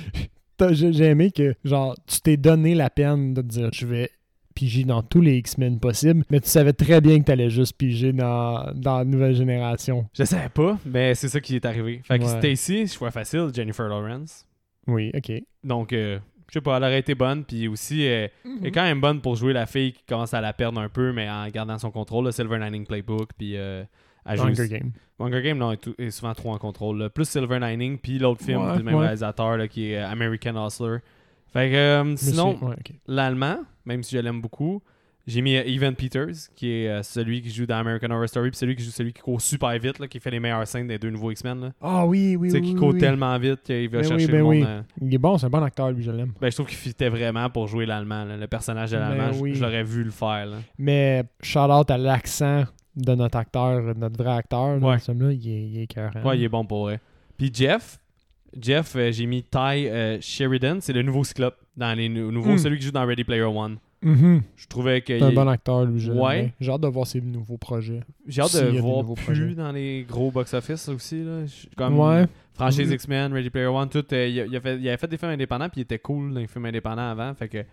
j'ai aimé que, genre, tu t'es donné la peine de te dire, je vais piger dans tous les X-Men possibles, mais tu savais très bien que t'allais juste piger dans, dans la nouvelle génération. je savais pas, mais c'est ça qui est arrivé. Fait que Ouais. Stacy, choix facile, Jennifer Lawrence. Oui, ok. Donc, euh, je sais pas, elle aurait été bonne. Puis aussi, euh, elle est quand même bonne pour jouer la fille qui commence à la perdre un peu, mais en gardant son contrôle. Le Silver Lining Playbook, puis euh, Hunger Game. Hunger Game, non, est, tout- est souvent trop en contrôle. là. Plus Silver Lining, puis l'autre film Ouais, du même ouais. réalisateur là, qui est euh, American Hustler. Fait que, euh, sinon, ouais, l'allemand, même si je l'aime beaucoup, j'ai mis euh, Evan Peters, qui est euh, celui qui joue dans American Horror Story, puis celui qui joue celui qui court super vite, là, qui fait les meilleures scènes des deux nouveaux X-Men. Ah oui, oui, tu sais, oui. qui oui, court oui. tellement vite qu'il va Ben chercher oui, le ben monde. oui. euh, Il est bon, c'est un bon acteur, lui, je l'aime. ben, je trouve qu'il fitait vraiment pour jouer l'allemand. Le personnage de Ben l'allemand, je- oui. je l'aurais vu le faire. là. Mais shout-out à l'accent de notre acteur, notre vrai acteur, là, Ouais. ce film-là, il est, il est écœurant. Ouais, il est bon pour vrai. Puis Jeff, Jeff, euh, j'ai mis Ty euh, Sheridan, c'est le nouveau Cyclope dans les nou- nouveaux, Mm. celui qui joue dans Ready Player One. Mhm. Je trouvais que C'est un bon acteur, lui, Ouais. J'ai hâte de voir ses nouveaux projets. j'ai hâte de voir plus projets. dans les gros box-office aussi. Là. Comme Ouais. franchise Mhm. X-Men, Ready Player One, tout. euh, il, avait fait des films indépendants, puis il était cool dans les films indépendants avant. Fait que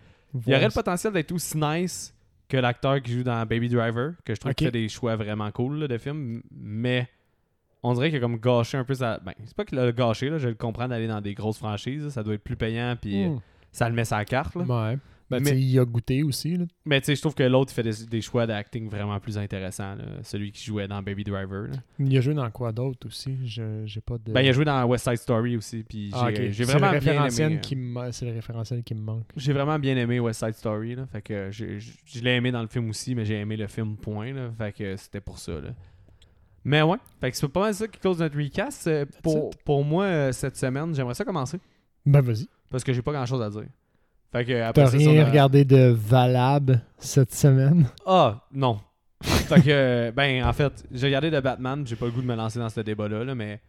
il aurait le potentiel d'être aussi nice que l'acteur qui joue dans Baby Driver, que je trouve Ok. qu'il fait des choix vraiment cool là, de films, mais on dirait qu'il a comme gâché un peu sa. Ben, c'est pas qu'il a gâché, là, je le comprends d'aller dans des grosses franchises, là, ça doit être plus payant, puis euh, Hmm. ça le met sa carte. Là. Ouais. Ben, Mais- il a goûté aussi. Là. Mais tu sais, je trouve que l'autre il fait des, des choix d'acting vraiment plus intéressants, là, celui qui jouait dans Baby Driver. là. Il a joué dans quoi d'autre aussi? Je- J'ai pas de. Ben, il a joué dans West Side Story aussi, puis j'ai Ah, j'ai vraiment le bien référentiel aimé. euh, qui me- C'est le référentiel qui me manque. J'ai vraiment bien aimé West Side Story, là, fait que je l'ai aimé dans le film aussi, mais j'ai aimé le film point, là, fait que c'était pour ça. Là. Mais ouais, fait que c'est pas mal ça qui cause notre recast. Euh, Pour, pour moi, euh, cette semaine, j'aimerais ça commencer, Ben, vas-y. parce que j'ai pas grand chose à dire. Fait que après T'as rien regardé de valable cette semaine? Ah, non. [laughs] fait que, ben, en fait, j'ai regardé de Batman, j'ai pas le goût de me lancer dans ce débat-là, là, mais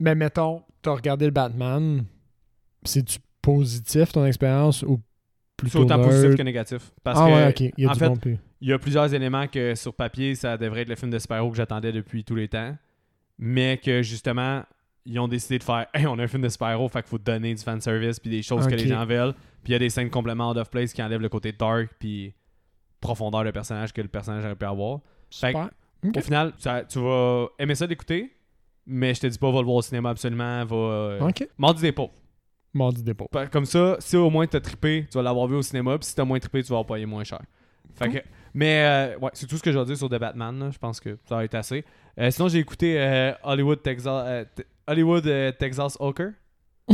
Mais mettons, t'as regardé le Batman. C'est-tu positif ton expérience ou c'est autant positif que négatif. Parce ah que ouais. Il y a en du fait, bon Il y a plusieurs éléments que sur papier, ça devrait être le film de super-héros que j'attendais depuis tous les temps. Mais que justement, ils ont décidé de faire [laughs] Hey, on a un film de super-héros, fait qu'il faut donner du fanservice puis des choses que les gens veulent. Puis il y a des scènes complètement out of place qui enlèvent le côté dark puis profondeur de personnage que le personnage aurait pu avoir. Fait que. Au final, ça- tu vas aimer ça d'écouter, mais je te dis pas, va le voir au cinéma absolument. Va. euh, Ok. Mardi des pauvres. Dépôt. Comme ça, si au moins t'as trippé, tu vas l'avoir vu au cinéma, puis si t'as moins trippé, tu vas payé moins cher. Fait que, mais euh, ouais, c'est tout ce que je vais dire sur The Batman. Je pense que ça va être assez. Euh, sinon, j'ai écouté euh, Hollywood Texas euh, Hollywood Texas Hawker. [laughs]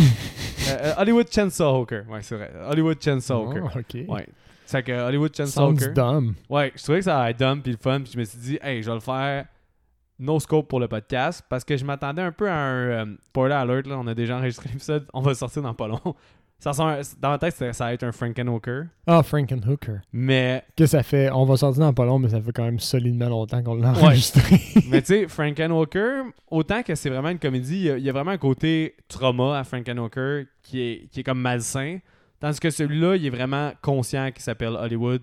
Hollywood Chainsaw Hawker. Ouais, c'est vrai. Hollywood Chainsaw Hawker. Oh, ok. Ouais. C'est que Hollywood Chainsaw Sounds Hawker. dumb. Ouais, je trouvais que ça allait être dumb puis le fun, puis je me suis dit, hey, je vais le faire no scope pour le podcast parce que je m'attendais un peu à un euh, spoiler alert. Là. On a déjà enregistré l'épisode, on va sortir dans pas long. [laughs] Ça dans ma tête, ça, ça va être un Frankenhooker, Ah, Frankenhooker. mais Que ça fait. On va sortir dans pas long, mais ça fait quand même solidement longtemps qu'on l'a enregistré. [laughs] mais tu sais, Frankenhooker, autant que c'est vraiment une comédie, il y, a- il y a vraiment un côté trauma à Frankenhooker qui est, qui est comme malsain. Tandis que celui-là, il est vraiment conscient qu'il s'appelle Hollywood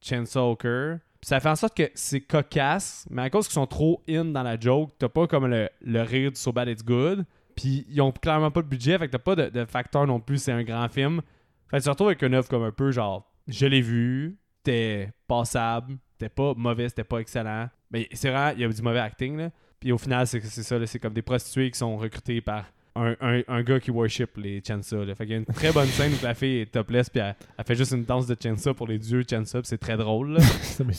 Chainsaw Hawker. Ça fait en sorte que c'est cocasse, mais à cause qu'ils sont trop in dans la joke, t'as pas comme le, le rire du So Bad It's Good. Puis ils ont clairement pas de budget, fait que t'as pas de, facteur non plus, c'est un grand film. Fait que tu retrouves avec une œuvre comme un peu genre, je l'ai vu, t'es passable, t'es pas mauvais, c'était pas excellent. Mais c'est vrai, il y a du mauvais acting, là. Puis au final, c'est ça, c'est comme des prostituées qui sont recrutées par un, un- un gars qui worship les Chansa. Là. Fait qu'il y a une très bonne scène où la fille est topless, puis elle, elle fait juste une danse de Chansa pour les dieux Chansa, c'est très drôle. C'est [laughs] ouais,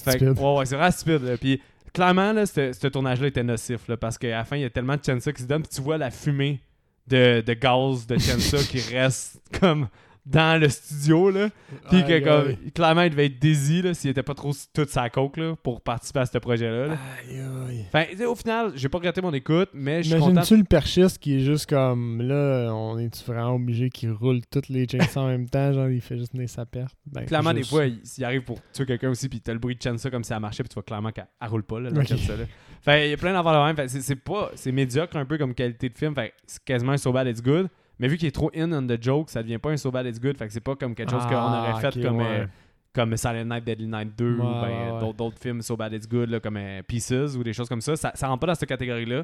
ouais, c'est vraiment stupide. là. Puis clairement, là, ce ce tournage-là était nocif, là, parce qu'à la fin, il y a tellement de Chansa qui se donnent, puis tu vois la fumée de, de gaz de Chansa qui [laughs] reste comme dans le studio, là. Puis que, comme, clairement, il devait être désy, là, s'il était pas trop toute sa coke, là, pour participer à ce projet-là. là. Aïe, aïe. Enfin, tu sais, au final, j'ai pas regretté mon écoute, mais je suis content. Imagine-tu le perchiste qui est juste comme là, on est vraiment obligé qu'il roule toutes les chainsaws en même temps, genre il fait juste tenir sa perte? Ben, Clairement, des juste- fois, il, s'il arrive pour tuer quelqu'un aussi, puis t'as le bruit de Chansa comme si elle marchait, puis tu vois clairement qu'elle elle roule pas, là, la Ok. Chansa, là. Fait, il y a plein d'affaires de même. Fait, c'est, c'est pas, c'est médiocre un peu comme qualité de film. Fait, c'est quasiment un So Bad It's Good. Mais vu qu'il est trop in on the joke, ça devient pas un So Bad It's Good. Fait que c'est pas comme quelque chose qu'on Ah, aurait fait comme, ouais. euh, comme Silent Night, Deadly Night 2 ou Ouais, ben, ouais, ouais. D'autres, films So Bad It's Good, là, comme euh, Pieces ou des choses comme ça. Ça, ça rentre pas dans cette catégorie-là.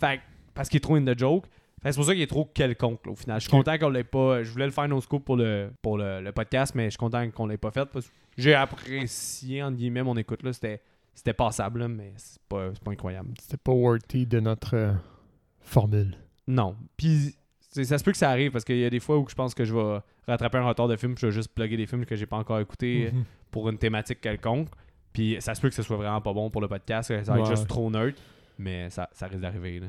Fait parce qu'il est trop in the joke. Fait c'est pour ça qu'il est trop quelconque là, au final. Je suis content qu'on l'ait pas. Je voulais le faire no scoop pour le, pour le, le podcast, mais je suis content qu'on l'ait pas fait. Parce que j'ai apprécié entre guillemets mon écoute. Là. C'était, c'était passable, là, mais c'est pas, c'est pas incroyable. C'était pas worthy de notre euh, formule. Non. Puis ça se peut que ça arrive parce qu'il y a des fois où je pense que je vais rattraper un retard de film, je vais juste plugger des films que j'ai pas encore écoutés Mhm. pour une thématique quelconque. Puis ça se peut que ce soit vraiment pas bon pour le podcast, que ça va être juste trop neutre, mais ça, ça risque d'arriver.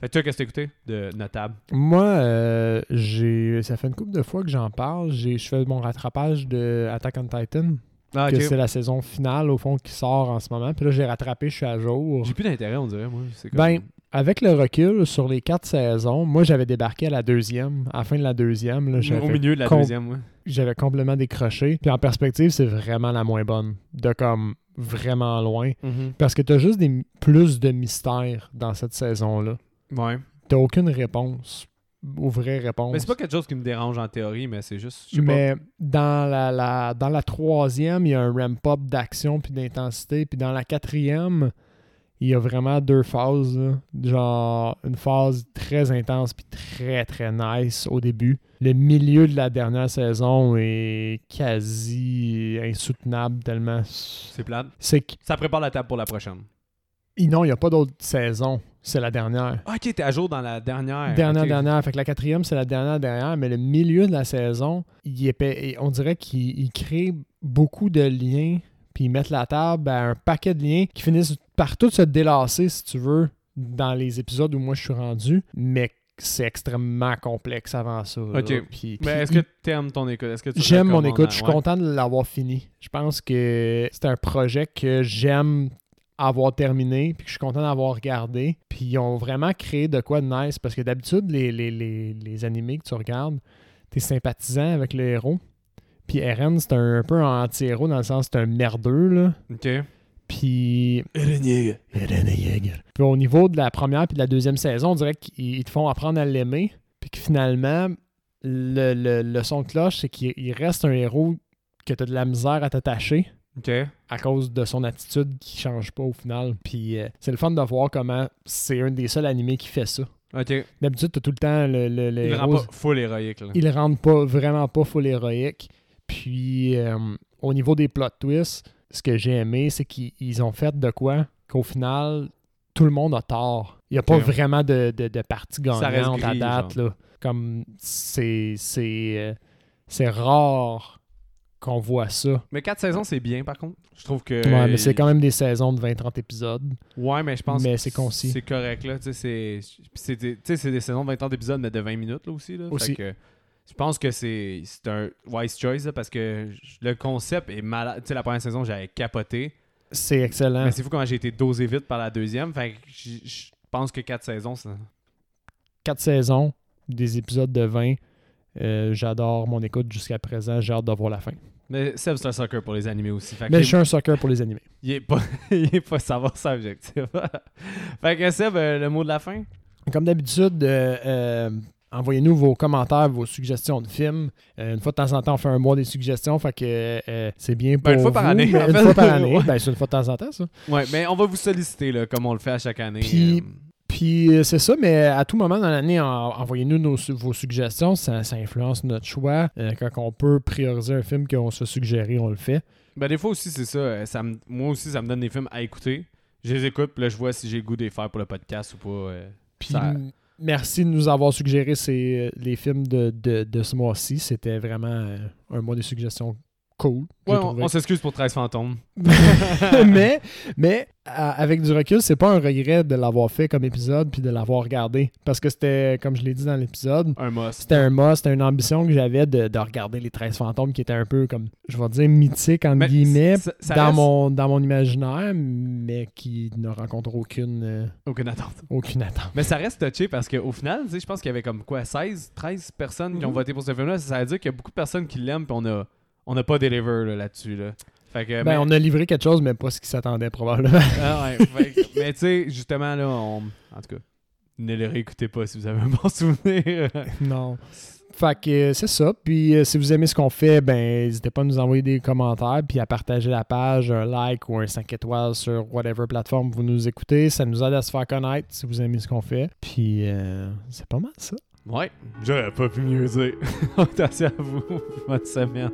Fait que toi, qu'est-ce que t'as écouté de notable? Moi, euh, j'ai ça fait une couple de fois que j'en parle. J'ai je fais mon rattrapage de Attack on Titan, Ah, que c'est la saison finale au fond qui sort en ce moment. Puis là, j'ai rattrapé, je suis à jour. J'ai plus d'intérêt, on dirait, moi. Comme- Ben, avec le recul sur les quatre saisons, moi j'avais débarqué à la deuxième, à la fin de la deuxième. Là, au j'avais milieu de la deuxième, ouais. j'avais complètement décroché. Puis en perspective, c'est vraiment la moins bonne. De comme vraiment loin. Parce que t'as juste des, plus de mystères dans cette saison-là. Ouais. T'as aucune réponse aux vraies réponses. Mais c'est pas quelque chose qui me dérange en théorie, mais c'est juste. Mais dans la, la- dans la troisième, il y a un ramp-up d'action puis d'intensité. Puis dans la quatrième, il y a vraiment deux phases. là. Genre une phase très intense puis très très nice au début. Le milieu de la dernière saison est quasi insoutenable tellement. C'est plate. C'est Ça prépare la table pour la prochaine. non, il n'y a pas d'autre saison. C'est la dernière. Ah, ok, t'es à jour dans la dernière. Dernière, dernière. Fait que la quatrième, c'est la dernière, dernière. Mais le milieu de la saison, il est on dirait qu'il il crée beaucoup de liens. Puis ils mettent la table à un paquet de liens qui finissent par tout se délasser, si tu veux, dans les épisodes où moi je suis rendu. Mais c'est extrêmement complexe avant ça. là. Ok. Puis- Mais est-ce que t'aimes ton écoute? Est-ce que tu J'aime mon écoute. Je suis ouais. content de l'avoir fini. Je pense que c'est un projet que j'aime avoir terminé, puis que je suis content d'avoir regardé. Puis ils ont vraiment créé de quoi de nice, parce que d'habitude, les, les, les, les animés que tu regardes, t'es sympathisant avec le héros. Puis Eren, c'est un, un peu un anti-héros, dans le sens c'est un merdeux, là. Ok. Puis... Eren Yeager. Puis au niveau de la première puis de la deuxième saison, on dirait qu'ils ils te font apprendre à l'aimer. Puis que finalement, le, le, le son de cloche, c'est qu'il il reste un héros que tu as de la misère à t'attacher Ok. à cause de son attitude qui change pas au final. Puis euh, c'est le fun de voir comment c'est un des seuls animés qui fait ça. Ok. D'habitude, tu tout le temps le, le, le Il rend pas full héroïque, là. ils le rendent pas vraiment pas full héroïque. Puis euh, au niveau des plot twists, ce que j'ai aimé, c'est qu'ils ils ont fait de quoi qu'au final, tout le monde a tort. Il n'y a pas vraiment de, de, de partie gagnante à date. Là. Comme c'est c'est euh, c'est rare qu'on voit ça. Mais quatre saisons, c'est bien, par contre. Je trouve que. Ouais, mais c'est quand même des saisons de 20-30 épisodes. Ouais, mais je pense Mais que c'est concis. C'est correct, là. Tu sais, c'est- des, des saisons de 20 ans d'épisodes, mais de 20 minutes, là aussi. Là. Fait Aussi. que je pense que c'est c'est un wise choice, là, parce que le concept est malade. Tu sais, la première saison, j'avais capoté. C'est excellent. Mais c'est fou comment j'ai été dosé vite par la deuxième. Fait que je pense que quatre saisons, ça. Quatre saisons, des épisodes de 20. Euh, J'adore mon écoute jusqu'à présent. J'ai hâte de voir la fin. Mais Seb, c'est un sucker pour les animés aussi. Fait que Mais je suis un sucker pour les animés. [laughs] il, est pas, [laughs] il est pas savoir sa objectif. [laughs] fait que Seb, euh, le mot de la fin? Comme d'habitude, euh, euh, envoyez-nous vos commentaires, vos suggestions de films. Euh, une fois de temps en temps, on fait un mois des suggestions. Fait que euh, c'est bien pour Ben, une fois par année, Une fois par année. Ouais. Ben, c'est une fois de temps en temps, ça. Ouais, mais on va vous solliciter, là, comme on le fait à chaque année. Puis- Euh, Puis c'est ça, mais à tout moment dans l'année, en- envoyez-nous vos suggestions. Ça, ça influence notre choix. Euh, quand on peut prioriser un film qu'on se fait suggérer, on le fait. Ben, des fois aussi, c'est ça. ça me- moi aussi, ça me donne des films à écouter. Je les écoute, puis là, je vois si j'ai le goût de les faire pour le podcast ou pas. euh. Puis Ça- merci de nous avoir suggéré ces, euh, les films de, de, de ce mois-ci. C'était vraiment euh, un mois de suggestions cool. Ouais, on, s'excuse pour 13 fantômes. [laughs] [laughs] mais, mais à- avec du recul, c'est pas un regret de l'avoir fait comme épisode puis de l'avoir regardé. Parce que c'était, comme je l'ai dit dans l'épisode, Un must. c'était un must, c'était une ambition que j'avais de, de regarder les 13 fantômes qui étaient un peu comme, je vais dire, mythiques, entre Mais guillemets, ça- ça dans, reste- mon, dans mon imaginaire, mais qui ne rencontrent aucune, euh, Aucune attente. aucune attente. Mais ça reste touché parce qu'au final, je pense qu'il y avait comme quoi, 16, 13 personnes qui ont Mhm. voté pour ce film-là. Ça veut dire qu'il y a beaucoup de personnes qui l'aiment, puis on a, on a pas deliver là, là-dessus. Là. Fait que, Ben, mais, on a livré quelque chose, mais pas ce qui s'attendait probablement. [laughs] Ah ouais, fait que- mais tu sais, justement, là, on... en tout cas, ne le réécoutez pas si vous avez un bon [laughs] souvenir. non. Fait que euh, c'est ça. Puis euh, si vous aimez ce qu'on fait, ben n'hésitez pas à nous envoyer des commentaires puis à partager la page, un like ou un 5 étoiles sur whatever plateforme vous nous écoutez. Ça nous aide à se faire connaître si vous aimez ce qu'on fait. Puis euh, c'est pas mal ça. Ouais, j'aurais pas pu mieux dire. [laughs] Attention à vous. Bonne semaine.